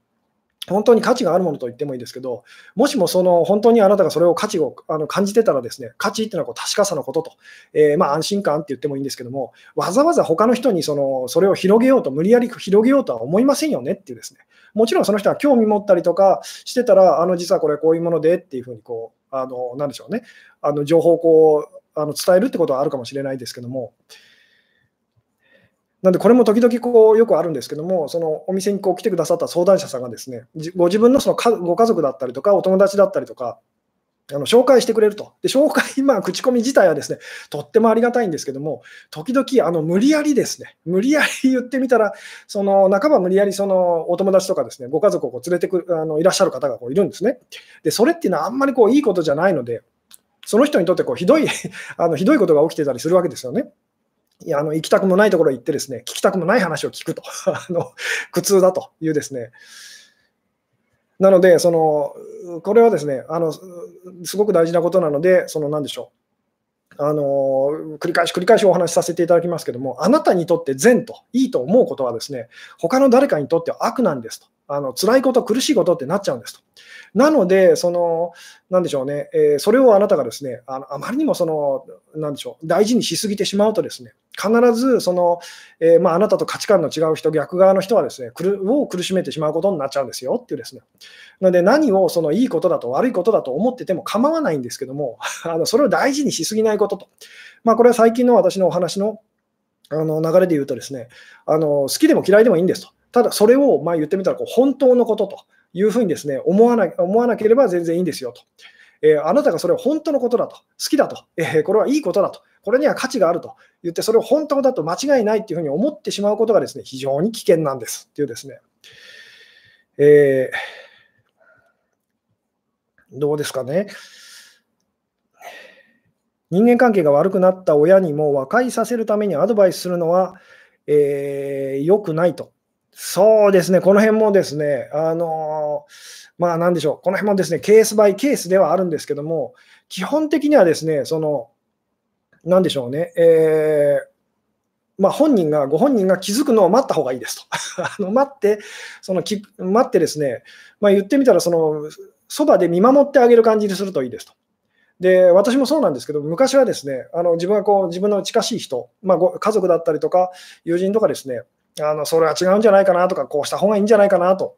本当に価値があるものと言ってもいいですけど、もしもその本当にあなたがそれを価値をあの感じてたらですね、価値っていうのはこう確かさのこと。と、えー、ま安心感って言ってもいいんですけども、わざわざ他の人にそのそれを広げようと、無理やり広げようとは思いませんよねっていうですね、もちろんその人は興味持ったりとかしてたら、あの実はこれこういうものでっていうふうにこう、あのなんでしょうね、あの情報をこうあの伝えるってことはあるかもしれないですけども、なんで、これも時々こうよくあるんですけども、そのお店にこう来てくださった相談者さんがですね、ご自分のそのご家族だったりとか、お友達だったりとか、あの紹介してくれると。で、紹介、まあ、口コミ自体はですね、とってもありがたいんですけども、時々、あの、無理やりですね、無理やり言ってみたら、その、半ば無理やり、その、お友達とかですね、ご家族をこう連れてくる、あの、いらっしゃる方がこういるんですね。で、それっていうのはあんまりこう、いいことじゃないので、その人にとってこう、ひどい あの、ひどいことが起きてたりするわけですよね。いやあの行きたくもないところに行ってですね、聞きたくもない話を聞くと、あの苦痛だというですね。なので、そのこれはですねあの、すごく大事なことなので、その何でしょう。あの繰り返し繰り返しお話しさせていただきますけども、あなたにとって善といいと思うことはですね、他の誰かにとっては悪なんですと。あの辛いこと、苦しいことってなっちゃうんですと。なので、その、なんでしょうね、えー、それをあなたがですね、あのあまりにもその、なんでしょう、大事にしすぎてしまうとですね、必ずその、えー、まあ、あなたと価値観の違う人、逆側の人はですね、を苦しめてしまうことになっちゃうんですよっていうですね。なので、何をそのいいことだと悪いことだと思ってても構わないんですけども、あのそれを大事にしすぎないことと。まあ、これは最近の私のお話のあの流れで言うとですね、あの好きでも嫌いでもいいんですと。ただ、それをまあ言ってみたらこう本当のことというふうにですね思わな思わなければ全然いいんですよと。えー、あなたがそれを本当のことだと、好きだと、えー、これはいいことだと、これには価値があると言って、それを本当だと間違いないというふうに思ってしまうことがですね非常に危険なんですっていうですね。えー、どうですかね。人間関係が悪くなった親にも和解させるためにアドバイスするのは、えー、良くないとそうですね、この辺もですね、あのまあ、なんでしょう、この辺もですね、ケースバイケースではあるんですけども、基本的にはですね、その、なんでしょうね、えまあ、本人が、ご本人が気づくのを待った方がいいですと。あの待って、そのき待ってですね、まあ、言ってみたら、その、そばで見守ってあげる感じにするといいですと。で、私もそうなんですけど、昔はですね、あの自分がこう自分の近しい人、まあ、ご家族だったりとか、友人とかですね、あのそれは違うんじゃないかなとか、こうした方がいいんじゃないかなと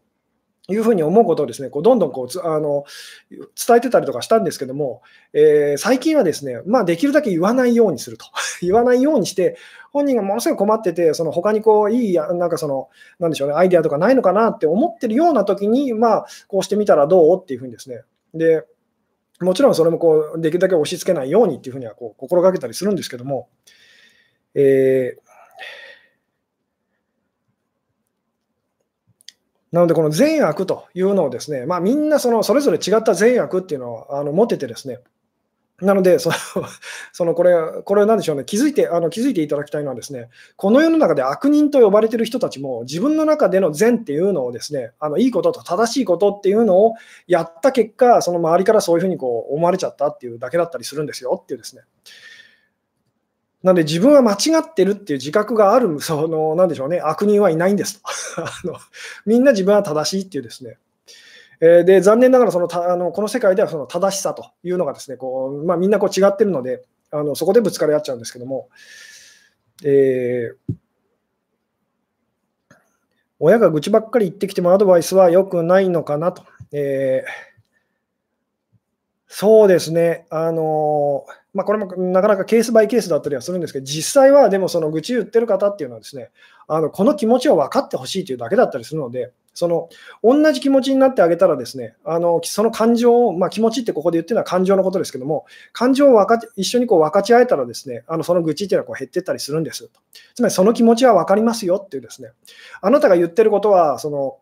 いうふうに思うことをですね、こうどんどんこうあの伝えてたりとかしたんですけども、えー、最近はですね、まあ、できるだけ言わないようにすると。言わないようにして、本人がものすごい困ってて、その他にこういい、なんかその、なんでしょうね、アイデアとかないのかなって思ってるような時に、まあ、こうしてみたらどうっていうふうにですね。でもちろんそれもこうできるだけ押し付けないようにっていうふうにはこう心がけたりするんですけども、えーなので、この善悪というのをですね、まあ、みんなそのそれぞれ違った善悪っていうのをあの持っててですね、なので、その そのこれ、これなんでしょうね、気づいてあの気づいていただきたいのはですね、この世の中で悪人と呼ばれている人たちも、自分の中での善っていうのをですね、あのいいことと正しいことっていうのをやった結果、その周りからそういうふうにこう思われちゃったっていうだけだったりするんですよっていうですね。なので自分は間違ってるっていう自覚がある、その、なんでしょうね、悪人はいないんですと あの。みんな自分は正しいっていうですね。えー、で残念ながらそのたあのこの世界ではその正しさというのがですねこう、まあ、みんなこう違ってるのであのそこでぶつかり合っちゃうんですけども、えー、親が愚痴ばっかり言ってきてもアドバイスは良くないのかなと。えー、そうですね、あのーまあ、これもなかなかケースバイケースだったりはするんですけど、実際はでもその愚痴言ってる方っていうのはですね、あのこの気持ちを分かってほしいというだけだったりするので、その同じ気持ちになってあげたらですね、あのその感情を、まあ、気持ちってここで言ってるのは感情のことですけども、感情を分か一緒にこう分かち合えたらですね、あのその愚痴っていうのはこう減ってったりするんですと。つまりその気持ちは分かりますよっていうですね、あなたが言ってることは、その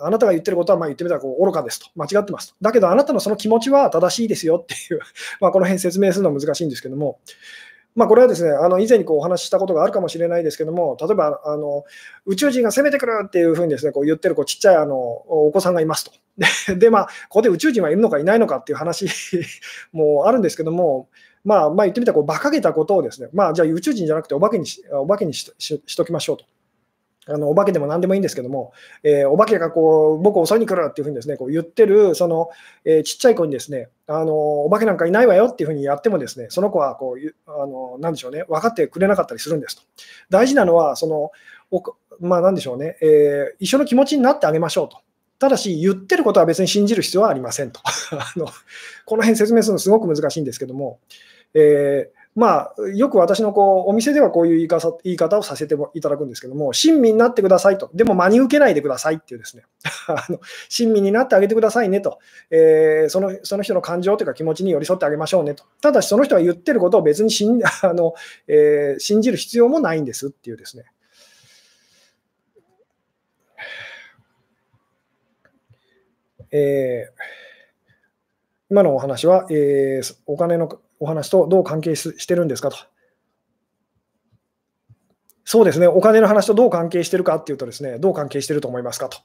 あなたが言ってることはまあ言ってみたらこう愚かですと、間違ってますと。だけどあなたのその気持ちは正しいですよっていう まあこの辺説明するのは難しいんですけども、まあ、これはですね、あの以前にこうお話ししたことがあるかもしれないですけども、例えばあの宇宙人が攻めてくるっていうふうにですねこう言ってるこうちっちゃいあのお子さんがいますと。で、でまあ、ここで宇宙人はいるのかいないのかっていう話 もあるんですけども、まあ、まあ言ってみたらこう馬鹿げたことをですね、まあ、じゃあ宇宙人じゃなくてお化けにしお化けにししときましょうと。あのお化けでも何でもいいんですけども、えー、お化けがこう僕を襲いに来るっていうふうにですねこう言ってるその、えー、ちっちゃい子にですねあのお化けなんかいないわよっていうふうにやってもですねその子はこうあのなでしょうね分かってくれなかったりするんですと。大事なのはそのまあ、なんでしょうね、え、一緒の気持ちになってあげましょうと。ただし、言ってることは別に信じる必要はありませんと。あのこの辺説明するのすごく難しいんですけども、えーまあ、よく私のこうお店ではこういう言い方言い方をさせていただくんですけども、親身になってくださいと、でも真に受けないでくださいっていうですね、あの親身になってあげてくださいねと、えー、そのその人の感情というか気持ちに寄り添ってあげましょうねと、ただしその人が言ってることを別に信 あの、えー、信じる必要もないんですっていうですね。えー今のお話は、えー、お金のお話とどう関係してるんですかと。そうですね、お金の話とどう関係してるかっていうとですね、どう関係してると思いますかと。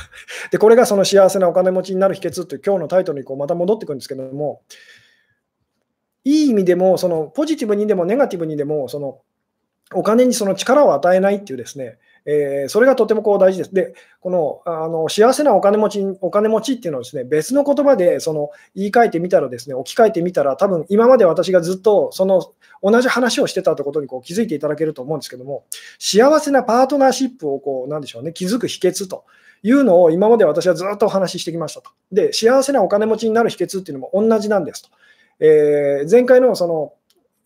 で、これがその幸せなお金持ちになる秘訣という今日のタイトルにこうまた戻ってくるんですけども、いい意味でも、そのポジティブにでもネガティブにでも、そのお金にその力を与えないっていうですね、えー、それがとてもこう大事です。で、このあの幸せなお金持ちお金持ちっていうのはですね、別の言葉でその言い換えてみたらですね、置き換えてみたら、多分今まで私がずっとその同じ話をしてたということにこう気づいていただけると思うんですけども、幸せなパートナーシップをこう、なんでしょうね、気づく秘訣と。いうのを今まで私はずっとお話ししてきましたと。で、幸せなお金持ちになる秘訣っていうのも同じなんですと。えー、前回のその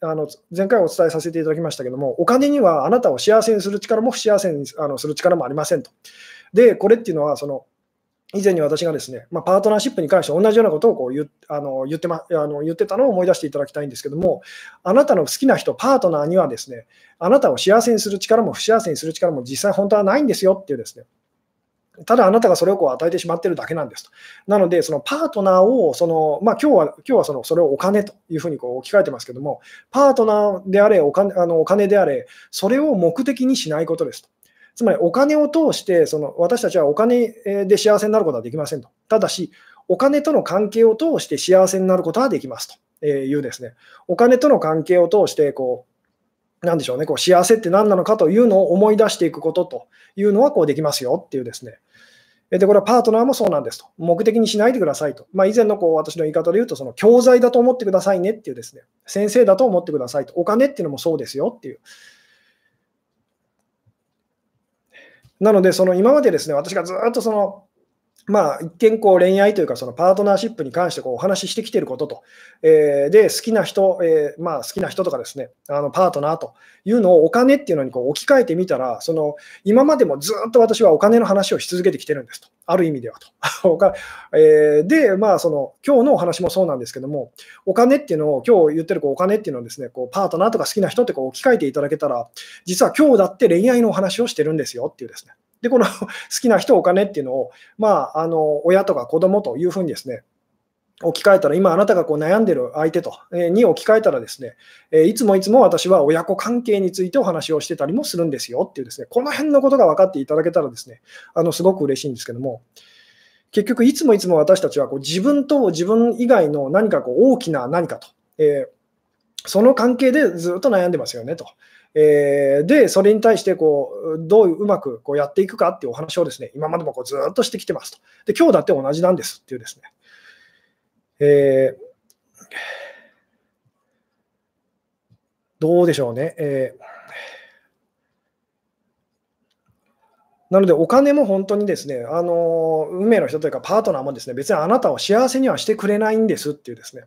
あの前回お伝えさせていただきましたけども、お金にはあなたを幸せにする力も不幸せにあのする力もありませんと。で、これっていうのは、その以前に私がですね、まあ、パートナーシップに関して同じようなことをこう言あの言ってまあの言ってたのを思い出していただきたいんですけども、あなたの好きな人、パートナーにはですね、あなたを幸せにする力も不幸せにする力も実際本当はないんですよっていうですね、ただあなたがそれをこう与えてしまってるだけなんですと。なので、そのパートナーをその、まあ、今日は今日はそのそれをお金というふうにこう置き換えてますけども、パートナーであれお金あのお金であれ、それを目的にしないことですと。つまりお金を通してその、私たちはお金で幸せになることはできませんと。ただし、お金との関係を通して幸せになることはできますというですね、お金との関係を通してこうなんでしょうね、こう幸せって何なのかというのを思い出していくことというのはこうできますよっていうですね。で、これはパートナーもそうなんですと。目的にしないでくださいと。まあ、以前のこう私の言い方で言うと、その教材だと思ってくださいねっていうですね、先生だと思ってくださいと。お金っていうのもそうですよっていう。なので、その今までですね、私がずっとそのまあ、一見こう恋愛というか、そのパートナーシップに関してこうお話ししてきていることと、えー、で、好きな人、えー、まあ、好きな人とかですね、あのパートナーというのをお金っていうのにこう置き換えてみたら、その今までもずっと私はお金の話をし続けてきてるんですと、ある意味ではと。えー、で、まあ、その今日のお話もそうなんですけども、お金っていうのを、今日言ってるこうお金っていうのをですね、こうパートナーとか好きな人ってこう置き換えていただけたら、実は今日だって恋愛のお話をしてるんですよっていうですね。で、この 好きな人、お金っていうのを、まあ、あの親とか子供というふうにですね、置き換えたら、今あなたがこう悩んでる相手と、えに置き換えたらですね、えいつもいつも私は親子関係についてお話をしてたりもするんですよっていうですね、この辺のことが分かっていただけたらですね、あのすごく嬉しいんですけども、結局いつもいつも私たちはこう自分と自分以外の何かこう大きな何かと、えー、その関係でずっと悩んでますよねと。えー、で、それに対してこうどううまくこうやっていくかっていうお話をですね今までもこうずっとしてきてますと。で、今日だって同じなんですっていうですね。えー、どうでしょうね。えーなので、お金も本当にですね、あの運命の人というか、パートナーもですね、別にあなたを幸せにはしてくれないんですっていうですね、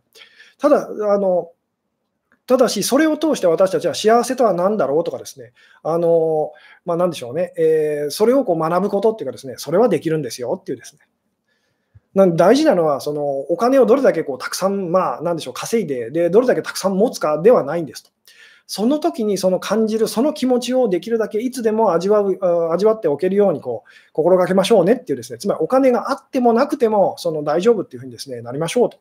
ただ、あのただし、それを通して私たちは幸せとは何だろうとかですね、あのまあ、なんでしょうね、えー、それをこう学ぶことっていうかですね、それはできるんですよっていうですね。なん大事なのは、そのお金をどれだけこうたくさん、まあ、なんでしょう、稼いでで、どれだけたくさん持つかではないんですと。その時にその感じる、その気持ちをできるだけいつでも味わう味わっておけるようにこう心がけましょうねっていうですね、つまりお金があってもなくてもその大丈夫っていうふうにですねなりましょうと。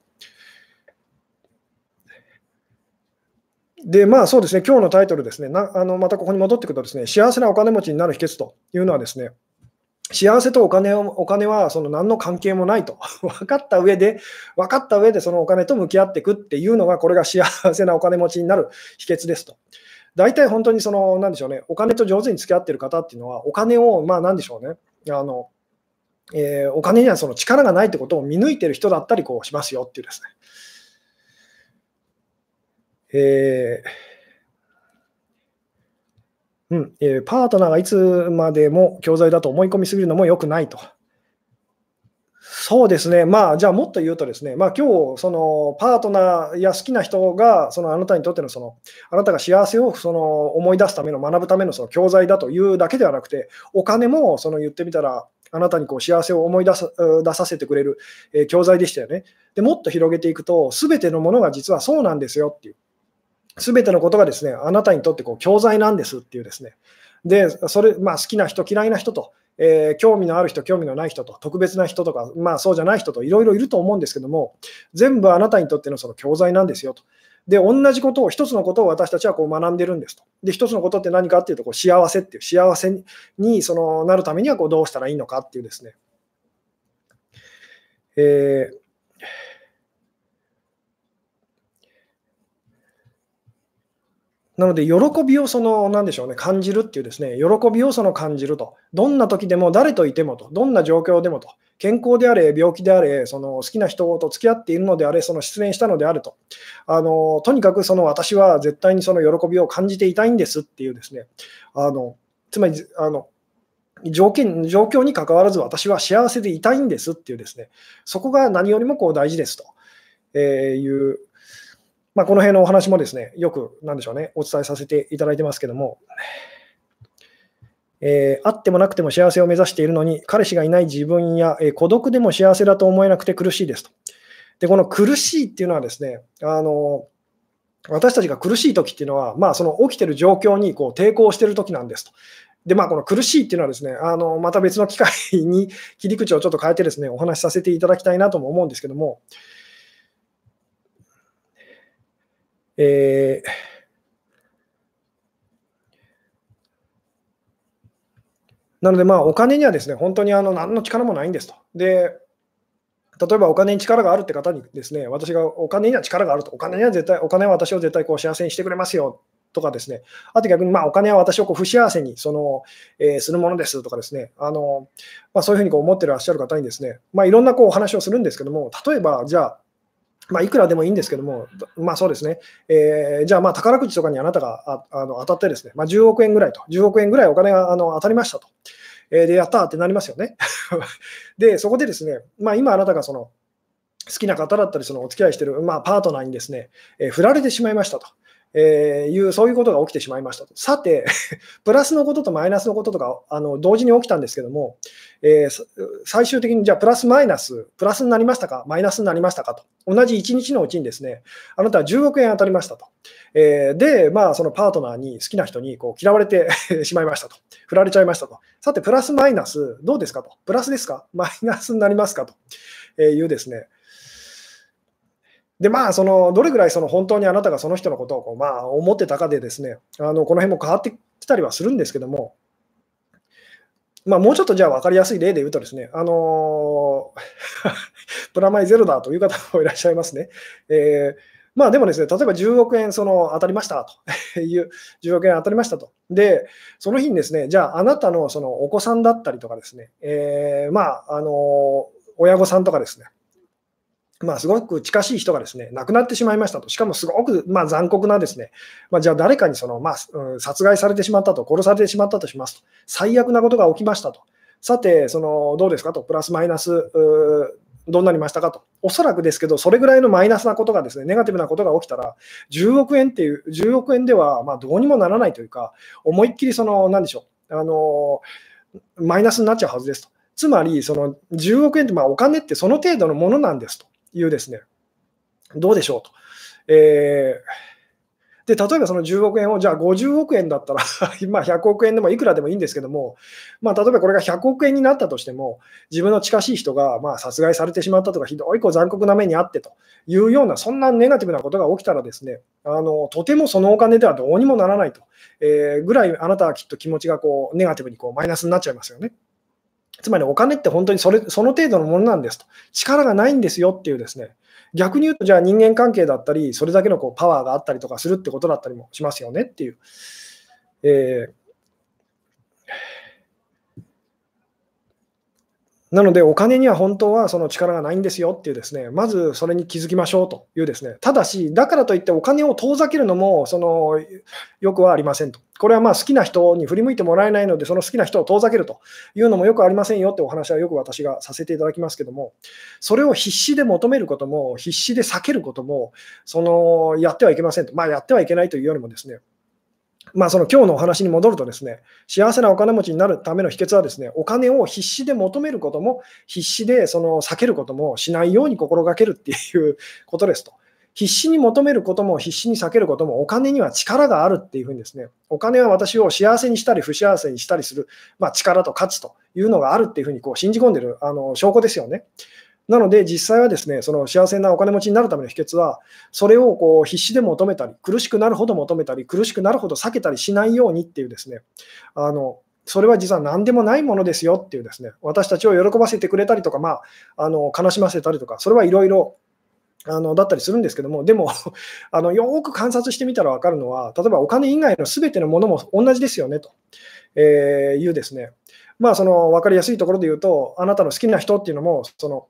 で、まあそうですね、今日のタイトルですね、なあのまたここに戻ってくるとですね、幸せなお金持ちになる秘訣というのはですね、幸せとお金お金はその何の関係もないと。分かった上で、分かった上でそのお金と向き合っていくっていうのが、これが幸せなお金持ちになる秘訣ですと。大体本当にその、なんでしょうね、お金と上手に付き合ってる方っていうのは、お金を、まあなんでしょうね、あのえー、お金にはその力がないってことを見抜いてる人だったりこうしますよっていうですね。えーうんえー、パートナーがいつまでも教材だと思い込みすぎるのも良くないと。そうですね、まあ、じゃあもっと言うとですね、まあ今日そのパートナーや好きな人がそのあなたにとってのそのあなたが幸せをその思い出すための学ぶためのその教材だというだけではなくて、お金もその言ってみたら、あなたにこう幸せを思い出さ出させてくれる、え教材でしたよね。でもっと広げていくと、すべてのものが実はそうなんですよっていう。すべてのことがですね、あなたにとってこう教材なんですっていうですね。で、それ、まあ、好きな人、嫌いな人と、えー、興味のある人、興味のない人と、特別な人とか、まあそうじゃない人といろいろいると思うんですけども、全部あなたにとってのその教材なんですよと。で、同じことを、一つのことを私たちはこう学んでるんですと。で、一つのことって何かっていうと、こう幸せっていう、幸せにそのなるためにはこうどうしたらいいのかっていうですね。えーなので、喜びをその、なんでしょうね、感じるっていうですね、喜びをその感じると。どんな時でも、誰といてもと、どんな状況でもと、健康であれ、病気であれ、その好きな人と付き合っているのであれ、その失恋したのであると。あのとにかくその私は絶対にその喜びを感じていたいんですっていうですね、あのつまりあの条件状況にかかわらず私は幸せでいたいんですっていうですね、そこが何よりもこう大事ですというまあ、この辺のお話もですね、よく、なんでしょうね、お伝えさせていただいてますけども、えー、あってもなくても幸せを目指しているのに、彼氏がいない自分や、えー、孤独でも幸せだと思えなくて苦しいですと。で、この苦しいっていうのはですね、あの私たちが苦しい時っていうのは、まあ、その起きてる状況にこう抵抗してる時なんですと。で、まあ、この苦しいっていうのはですね、あのまた別の機会に切り口をちょっと変えてですね、お話しさせていただきたいなとも思うんですけども、えー、なので、まあ、お金にはですね、本当にあの何の力もないんですと。で、例えばお金に力があるって方にですね、私がお金には力があると、お金には絶対、お金は私を絶対こう幸せにしてくれますよ。とかですね、あと逆に、まあ、お金は私をこう不幸せにその、えー、するものですとかですね、あのまあ、そういうふうにこう思ってらっしゃる方にですね、まあ、いろんなこうお話をするんですけども、例えば、じゃあ、まあ、いくらでもいいんですけども、まあそうですね、えー、じゃあまあ宝くじとかにあなたがあの当たってですね、まあ、10億円ぐらいと、10億円ぐらいお金があの当たりましたと。えー、で、やったってなりますよね。で、そこでですね、まあ、今あなたがその好きな方だったり、そのお付き合いしてる、まあ、パートナーにですね、えー、振られてしまいましたと。えー、いう、そういうことが起きてしまいましたと。さて、プラスのこととマイナスのこととかあの同時に起きたんですけども、えー、最終的にじゃあプラスマイナス、プラスになりましたか、マイナスになりましたか？と。同じ1日のうちにですね、あなたは10億円当たりましたと。えー、で、まあ、そのパートナーに、好きな人にこう嫌われて しまいましたと。振られちゃいましたと。さて、プラスマイナス、どうですかと。プラスですか？マイナスになりますかとえいうですね、で、まあ、そのどれぐらいその本当にあなたがその人のことをこう、まあ、思ってたかでですね、あのこの辺も変わってきたりはするんですけども、まあ、もうちょっとじゃあ分かりやすい例で言うとですね、あの プラマイゼロだという方もいらっしゃいますね。えー、まあでもですね、例えば10億円その当たりましたと いう、10億円当たりましたと。で、その日にですね、じゃああなたのそのお子さんだったりとかですね、えー、まあ、あの親御さんとかですね、まあ、すごく近しい人がですね亡くなってしまいましたと、しかもすごくまあ残酷なですね、まあ、じゃあ誰かにその、まあ、殺害されてしまったと、殺されてしまったとしますと、最悪なことが起きましたと、さて、そのどうですかと、プラスマイナス、どうなりましたかと、おそらくですけど、それぐらいのマイナスなことがですね、ネガティブなことが起きたら、10億円っていう、10億円ではまどうにもならないというか、思いっきりその、なんでしょう、あのマイナスになっちゃうはずですと。つまり、その10億円って、まあ、お金ってその程度のものなんですと。いうですね、どうでしょうと。えー、で例えばその10億円を、じゃあ50億円だったら まあ100億円でもいくらでもいいんですけども、まあ、例えばこれが100億円になったとしても、自分の近しい人がまあ殺害されてしまったとか、ひどいこう残酷な目にあってというような、そんなネガティブなことが起きたらですね、あのとてもそのお金ではどうにもならないと、えー、ぐらい、あなたはきっと気持ちがこうネガティブにこうマイナスになっちゃいますよね。つまりお金って本当にそれその程度のものなんですと。力がないんですよっていうですね。逆に言うと、じゃあ人間関係だったり、それだけのこうパワーがあったりとかするってことだったりもしますよねっていう。えーなので、お金には本当はその力がないんですよっていうですね、まずそれに気づきましょうというですね、ただし、だからといってお金を遠ざけるのもそのよくはありませんと。これはまあ好きな人に振り向いてもらえないので、その好きな人を遠ざけるというのもよくありませんよってお話はよく私がさせていただきますけども、それを必死で求めることも、必死で避けることも、そのやってはいけませんと。まあ、やってはいけないというよりもですね、まあ、その今日のお話に戻るとですね、幸せなお金持ちになるための秘訣はですね、お金を必死で求めることも、必死でその避けることもしないように心がけるっていうことですと。必死に求めることも必死に避けることもお金には力があるっていうふうにですね、お金は私を幸せにしたり不幸せにしたりする、まあ、力と価値というのがあるっていうふうにこう信じ込んでるあの証拠ですよね。なので、実際はですね、その幸せなお金持ちになるための秘訣は、それをこう必死で求めたり、苦しくなるほど求めたり、苦しくなるほど避けたりしないようにっていうですね、あのそれは実は何でもないものですよっていうですね、私たちを喜ばせてくれたりとか、まあ、あの悲しませたりとか、それはいろいろあのだったりするんですけども、でも あの、よく観察してみたら分かるのは、例えばお金以外のすべてのものも同じですよねと、えー、いうですね、まあ、その分かりやすいところで言うと、あなたの好きな人っていうのも、その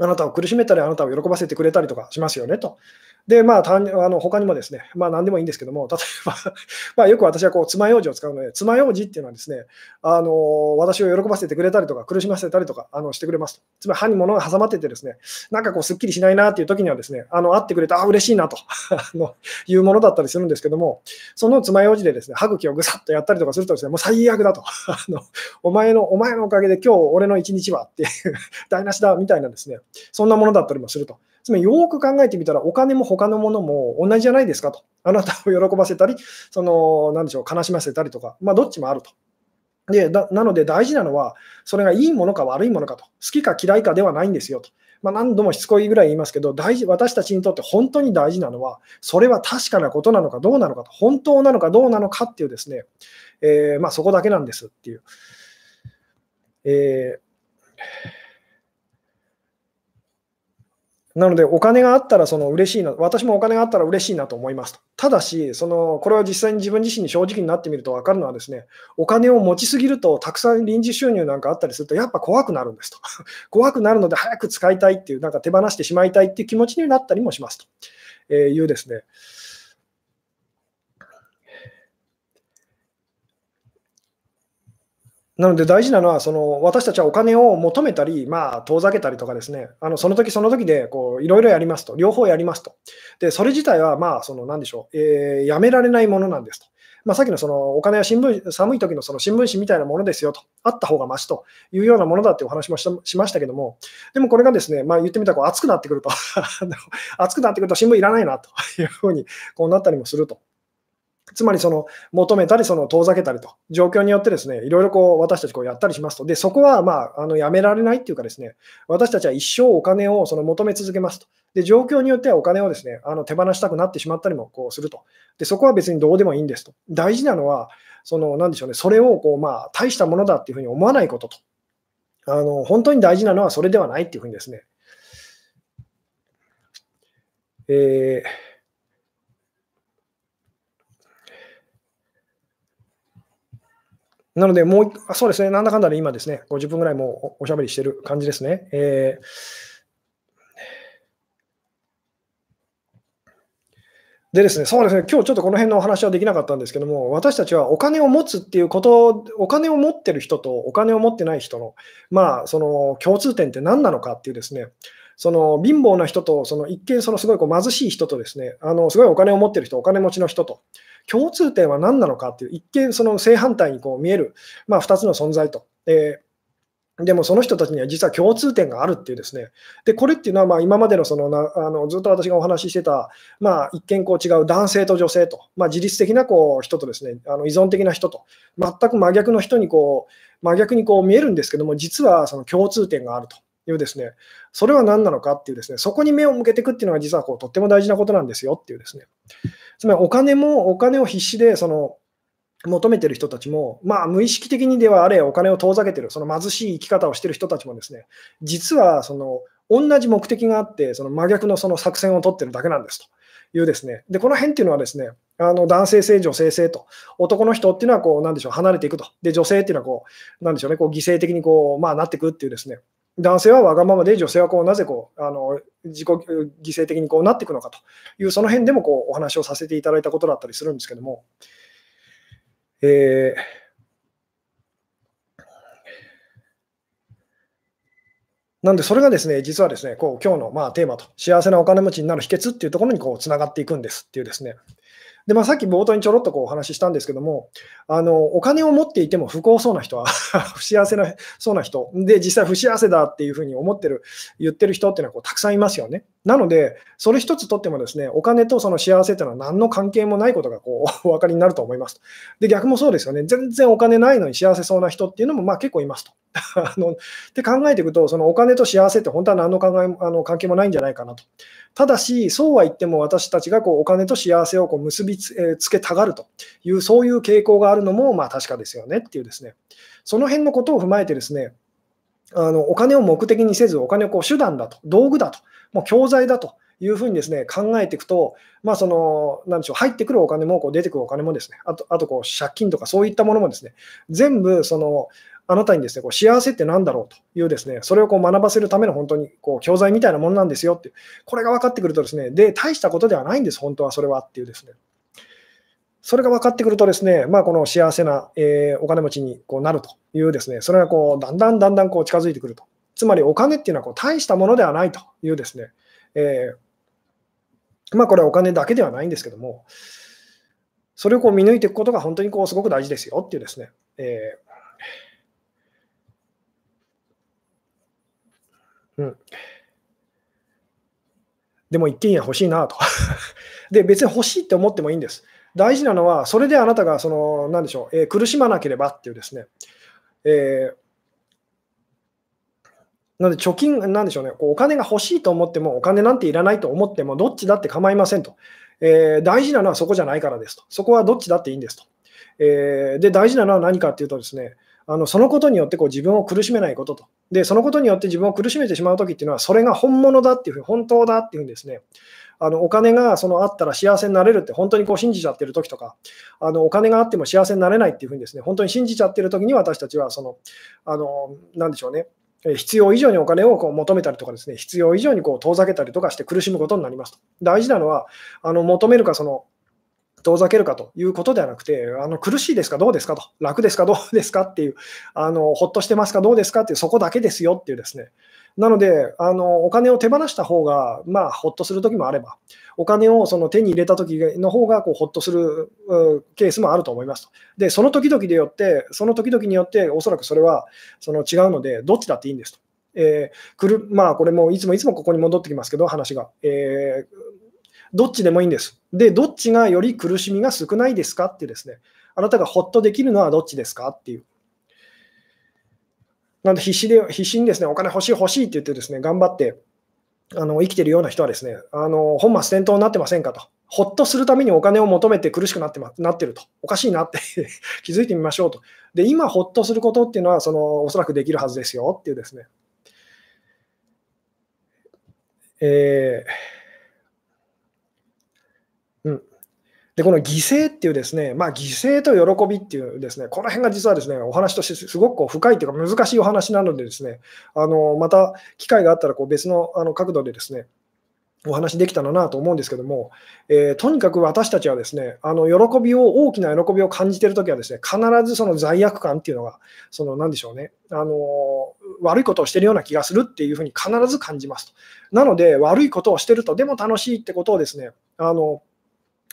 あなたを苦しめたり、あなたを喜ばせてくれたりとかしますよねと。で、まあ、あの他にもですね、まあ、何でもいいんですけども、例えば まあ、よく私はこう爪楊枝を使うので、爪楊枝っていうのはですね、あの私を喜ばせてくれたりとか、苦しませたりとかあのしてくれます。つまり歯に物が挟まっててですね、なんかこう、すっきりしないなっていう時にはですね、あの会ってくれて、あ、嬉しいなと のいうものだったりするんですけども、その爪楊枝でですね、歯茎をぐさっとやったりとかするとですね、もう最悪だと。あのお前の、お前のおかげで今日俺の一日はっていう台無しだみたいなですね、そんなものだったりもすると。つまりよく考えてみたら、お金も他のものも同じじゃないですかと。あなたを喜ばせたり、その、なんでしょう、悲しませたりとか、まあ、どっちもあると。でなので大事なのは、それがいいものか悪いものかと、好きか嫌いかではないんですよと。まあ、何度もしつこいぐらい言いますけど、大事私たちにとって本当に大事なのは、それは確かなことなのかどうなのかと、本当なのかどうなのかっていうですね、えー、まあ、そこだけなんですっていう。えーなので、お金があったらその嬉しいな、私もお金があったら嬉しいなと思いますと。ただし、そのこれは実際に自分自身に正直になってみると分かるのはですね、お金を持ちすぎると、たくさん臨時収入なんかあったりすると、やっぱ怖くなるんですと。怖くなるので、早く使いたいっていう、なんか手放してしまいたいっていう気持ちになったりもしますとえいうですね、なので大事なのは、その私たちはお金を求めたり、まあ、遠ざけたりとかですね、あのその時その時でこういろいろやりますと、両方やりますと。で、それ自体は、まあ、その何でしょう、えー、やめられないものなんですと。まあ、さっきのそのお金は新聞寒い時のその新聞紙みたいなものですよと、あった方がましと。いうようなものだってお話もしましたけども、でもこれがですね、まあ、言ってみたらこう熱くなってくると。熱くなってくると新聞いらないなと。いうふうにこうなったりもすると。つまりその求めたりその遠ざけたりと、状況によってですねいろいろこう私たちこうやったりしますと、でそこはまああのやめられないっていうか、ですね私たちは一生お金をその求め続けますと、で状況によってはお金をですねあの手放したくなってしまったりもこうすると。で、そこは別にどうでもいいんですと、大事なのは、そのなんでしょうね、それをこう、まあ、大したものだっていうふうに思わないことと、あの本当に大事なのはそれではないっていうふうにですね。えーなので、もう、そうですね、なんだかんだで今ですね、50分ぐらいもうおしゃべりしてる感じですね。えー、でですね、そうですね、今日ちょっとこの辺のお話はできなかったんですけども、私たちはお金を持つっていうこと、お金を持ってる人とお金を持ってない人の、まあ、その共通点って何なのかっていうですね、その貧乏な人と、その一見そのすごいこう貧しい人とですね、あのすごいお金を持ってる人、お金持ちの人と、共通点は何なのかっていう、一見その正反対にこう見える、まあ、2つの存在と。えー、でもその人たちには実は共通点があるっていうですね、でこれっていうのはまあ今までのそのなあのずっと私がお話ししてた、まあ、一見こう違う男性と女性と、まあ、自律的なこう人とですねあの依存的な人と、全く真逆の人にこう真逆にこう見えるんですけども、実はその共通点があると。いうですね、それは何なのかっていうですね、そこに目を向けていくっていうのが実はこうとっても大事なことなんですよっていうですね。つまりお金も、お金を必死でその求めてる人たちも、まあ、無意識的にではあれ、お金を遠ざけてる、その貧しい生き方をしてる人たちもですね、実はその同じ目的があって、その真逆のその作戦を取ってるだけなんですと。いうですね、でこの辺っていうのはですね、あの男性性、女性性と、男の人っていうのはこう、なんでしょう、離れていくと、で女性っていうのはこう、なんでしょうね、こう犠牲的にこう、まあ、なっていくっていうですね、男性はわがままで、女性はこうなぜこうあの自己犠牲的にこうなっていくのかという、その辺でもこうお話をさせていただいたことだったりするんですけども、えー、なんで、それがですね、実はですね、こう今日のまあテーマと、幸せなお金持ちになる秘訣っていうところにこうつながっていくんですっていうですね、で、まあ、さっき冒頭にちょろっとこうお話ししたんですけども、あのお金を持っていても不幸そうな人は 不幸せなそうな人で、実際不幸せだっていうふうに思ってる、言ってる人っていうのはこうたくさんいますよね。なので、それ一つとってもですね、お金とその幸せっていうのは何の関係もないことがこう お分かりになると思います。で、逆もそうですよね。全然お金ないのに幸せそうな人っていうのもまあ結構いますと。あのって考えていくと、そのお金と幸せって本当は何の考えあの関係もないんじゃないかなと。ただし、そうは言っても私たちがこうお金と幸せをこう結びつけたがるという、そういう傾向があるのもまあ確かですよねっていうですね、その辺のことを踏まえてですね、あのお金を目的にせず、お金をこう手段だと、道具だと、もう教材だというふうにですね考えていくと、まあ、そのなんでしょう入ってくるお金もこう出てくるお金もですね、あとあとこう借金とかそういったものもですね、全部そのあなたにですね、こう幸せって何だろうというですね、それをこう学ばせるための本当にこう教材みたいなものなんですよってこれが分かってくるとですね、で、大したことではないんです、本当はそれはっていうですね。それが分かってくるとですね、まあ、この幸せな、えー、お金持ちにこうなるというですね、それがこうだんだんだんだんこう近づいてくると。つまりお金っていうのはこう大したものではないというですね、えー、まあ、これはお金だけではないんですけども、それをこう見抜いていくことが本当にこうすごく大事ですよっていうですね、えーうん。でも一軒家欲しいなと。で、別に欲しいって思ってもいいんです。大事なのは、それであなたがその、なんでしょう、えー、苦しまなければっていうですね、えーなので貯金、なんでしょうね、こうお金が欲しいと思っても、お金なんていらないと思っても、どっちだって構いませんと、えー、大事なのはそこじゃないからですと。そこはどっちだっていいんですと。えー、で、大事なのは何かっていうとですね、あのそのことによってこう自分を苦しめないことと。で、そのことによって自分を苦しめてしまうときっていうのは、それが本物だっていうふうに、本当だっていうふうにですね、あのお金がそのあったら幸せになれるって本当にこう信じちゃってるときとか、あのお金があっても幸せになれないっていうふうにですね、本当に信じちゃってるときに私たちはその、あの、なんでしょうね、必要以上にお金をこう求めたりとかですね、必要以上にこう遠ざけたりとかして苦しむことになりますと。大事なのは、あの求めるかその遠ざけるかということではなくて、あの苦しいですか、どうですかと、楽ですか、どうですかっていう、あのほっとしてますか、どうですかっていう、そこだけですよっていうですね。なので、あのお金を手放した方が、まあ、ほっとするときもあれば、お金をその手に入れたときの方がこうほっとするケースもあると思いますと。で、その時々でよって、その時々によって、おそらくそれはその違うので、どっちだっていいんですと。えー、くるまあ、これもいつもいつもここに戻ってきますけど、話が。えーどっちでもいいんです。で、どっちがより苦しみが少ないですかってですね、あなたがほっとできるのはどっちですかっていう。なんで必死で、必死にですね、お金欲しい欲しいって言ってですね、頑張ってあの生きてるような人はですね、あの本末転倒になってませんかと。ほっとするためにお金を求めて苦しくなって,、ま、なってると。おかしいなって 気づいてみましょうと。で、今ほっとすることっていうのは、そのおそらくできるはずですよっていうですね。えーで、この犠牲っていうですね、まあ、犠牲と喜びっていうですね、この辺が実はですね、お話としてすごくこう深いというか難しいお話なのでですね、あのまた機会があったらこう別のあの角度でですね、お話できたらなと思うんですけども、えー、とにかく私たちはですね、あの喜びを、大きな喜びを感じているときはですね、必ずその罪悪感っていうのが、その何でしょうね、あの悪いことをしているような気がするっていうふうに必ず感じますと。なので、悪いことをしてると、でも楽しいってことをですね、あの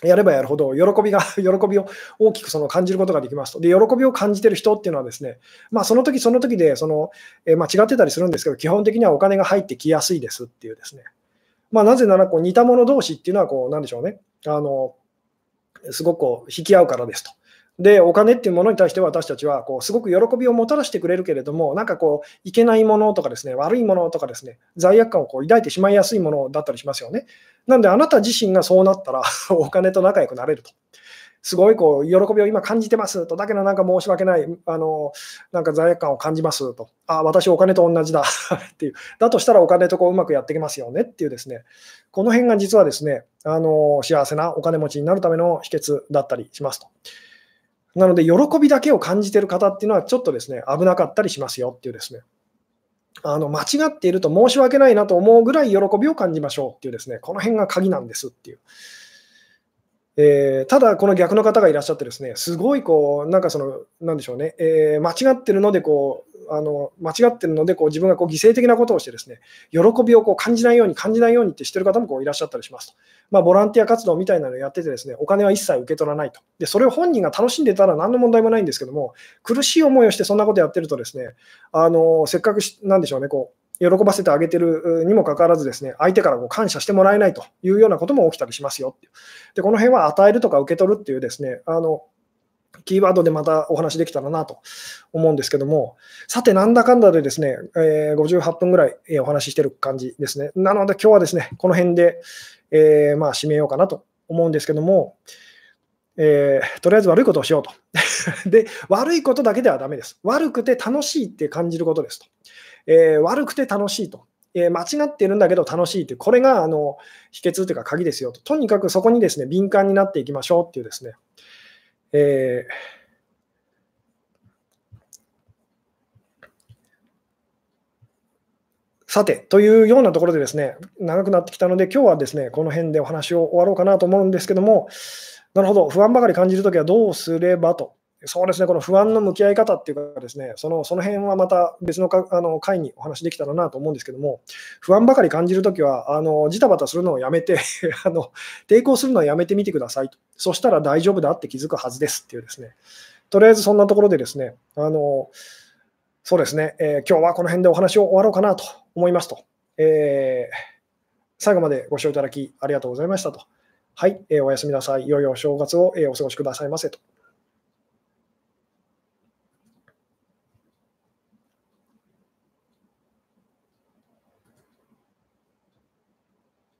やればやるほど、喜びが、喜びを大きくその感じることができますと。で、喜びを感じてる人っていうのはですね、まあ、その時その時で、その、えまあ、違ってたりするんですけど、基本的にはお金が入ってきやすいですっていうですね。まあ、なぜなら、こう、似た者同士っていうのは、こう、なんでしょうね。あの、すごくこう引き合うからですと。で、お金っていうものに対して私たちはこうすごく喜びをもたらしてくれるけれども、なんかこう、いけないものとかですね、悪いものとかですね、罪悪感をこう抱いてしまいやすいものだったりしますよね。なんで、あなた自身がそうなったら お金と仲良くなれると。すごいこう喜びを今感じてますと、だけどなんか申し訳ない、あのなんか罪悪感を感じますと、あ、私お金と同じだ っていう、だとしたらお金とこううまくやっていきますよねっていうですね、この辺が実はですね、あの幸せなお金持ちになるための秘訣だったりしますと。なので、喜びだけを感じている方っていうのは、ちょっとですね、危なかったりしますよっていうですね、あの間違っていると申し訳ないなと思うぐらい喜びを感じましょうっていうですね、この辺が鍵なんですっていう。えー、ただ、この逆の方がいらっしゃってですね、すごいこう、なんかその、なんでしょうね、えー、間違ってるのでこう、あの間違ってるのでこう自分がこう犠牲的なことをしてですね喜びをこう感じないように感じないようにってしてる方もこういらっしゃったりしますと、まあ、ボランティア活動みたいなのをやっててですねお金は一切受け取らないとでそれを本人が楽しんでたら何の問題もないんですけども苦しい思いをしてそんなことやってるとですねあのせっかくなんでしょうねこう喜ばせてあげてるにもかかわらずですね、相手からこう感謝してもらえないというようなことも起きたりしますよって。で、この辺は与えるとか受け取るっていうですね、あのキーワードでまたお話できたらなと思うんですけども、さて、なんだかんだでですね、え、58分ぐらいお話ししてる感じですね。なので、今日はですね、この辺で、え、まあ、締めようかなと思うんですけども、えー、とりあえず悪いことをしようと。で、悪いことだけではだめです。悪くて楽しいって感じることですと。えー、悪くて楽しいと。え間違ってるんだけど楽しいという、これがあの秘訣というか鍵ですよと。とにかくそこにですね、敏感になっていきましょうっていうですね、えーさて、というようなところでですね、長くなってきたので、今日はですね、この辺でお話を終わろうかなと思うんですけども、なるほど、不安ばかり感じるときはどうすればと。そうですね、この不安の向き合い方っていうかですね、そのその辺はまた別のかあの回にお話できたらなと思うんですけども、不安ばかり感じるときは、あのジタバタするのをやめて あの、抵抗するのをやめてみてくださいと。そしたら大丈夫だって気づくはずですっていうですね、とりあえずそんなところでですね、あのそうですね、えー、今日はこの辺でお話を終わろうかなと思いますと。えー、最後までご視聴いただきありがとうございましたと。はい、えー、おやすみなさい。良いお正月を、えお過ごしくださいませと。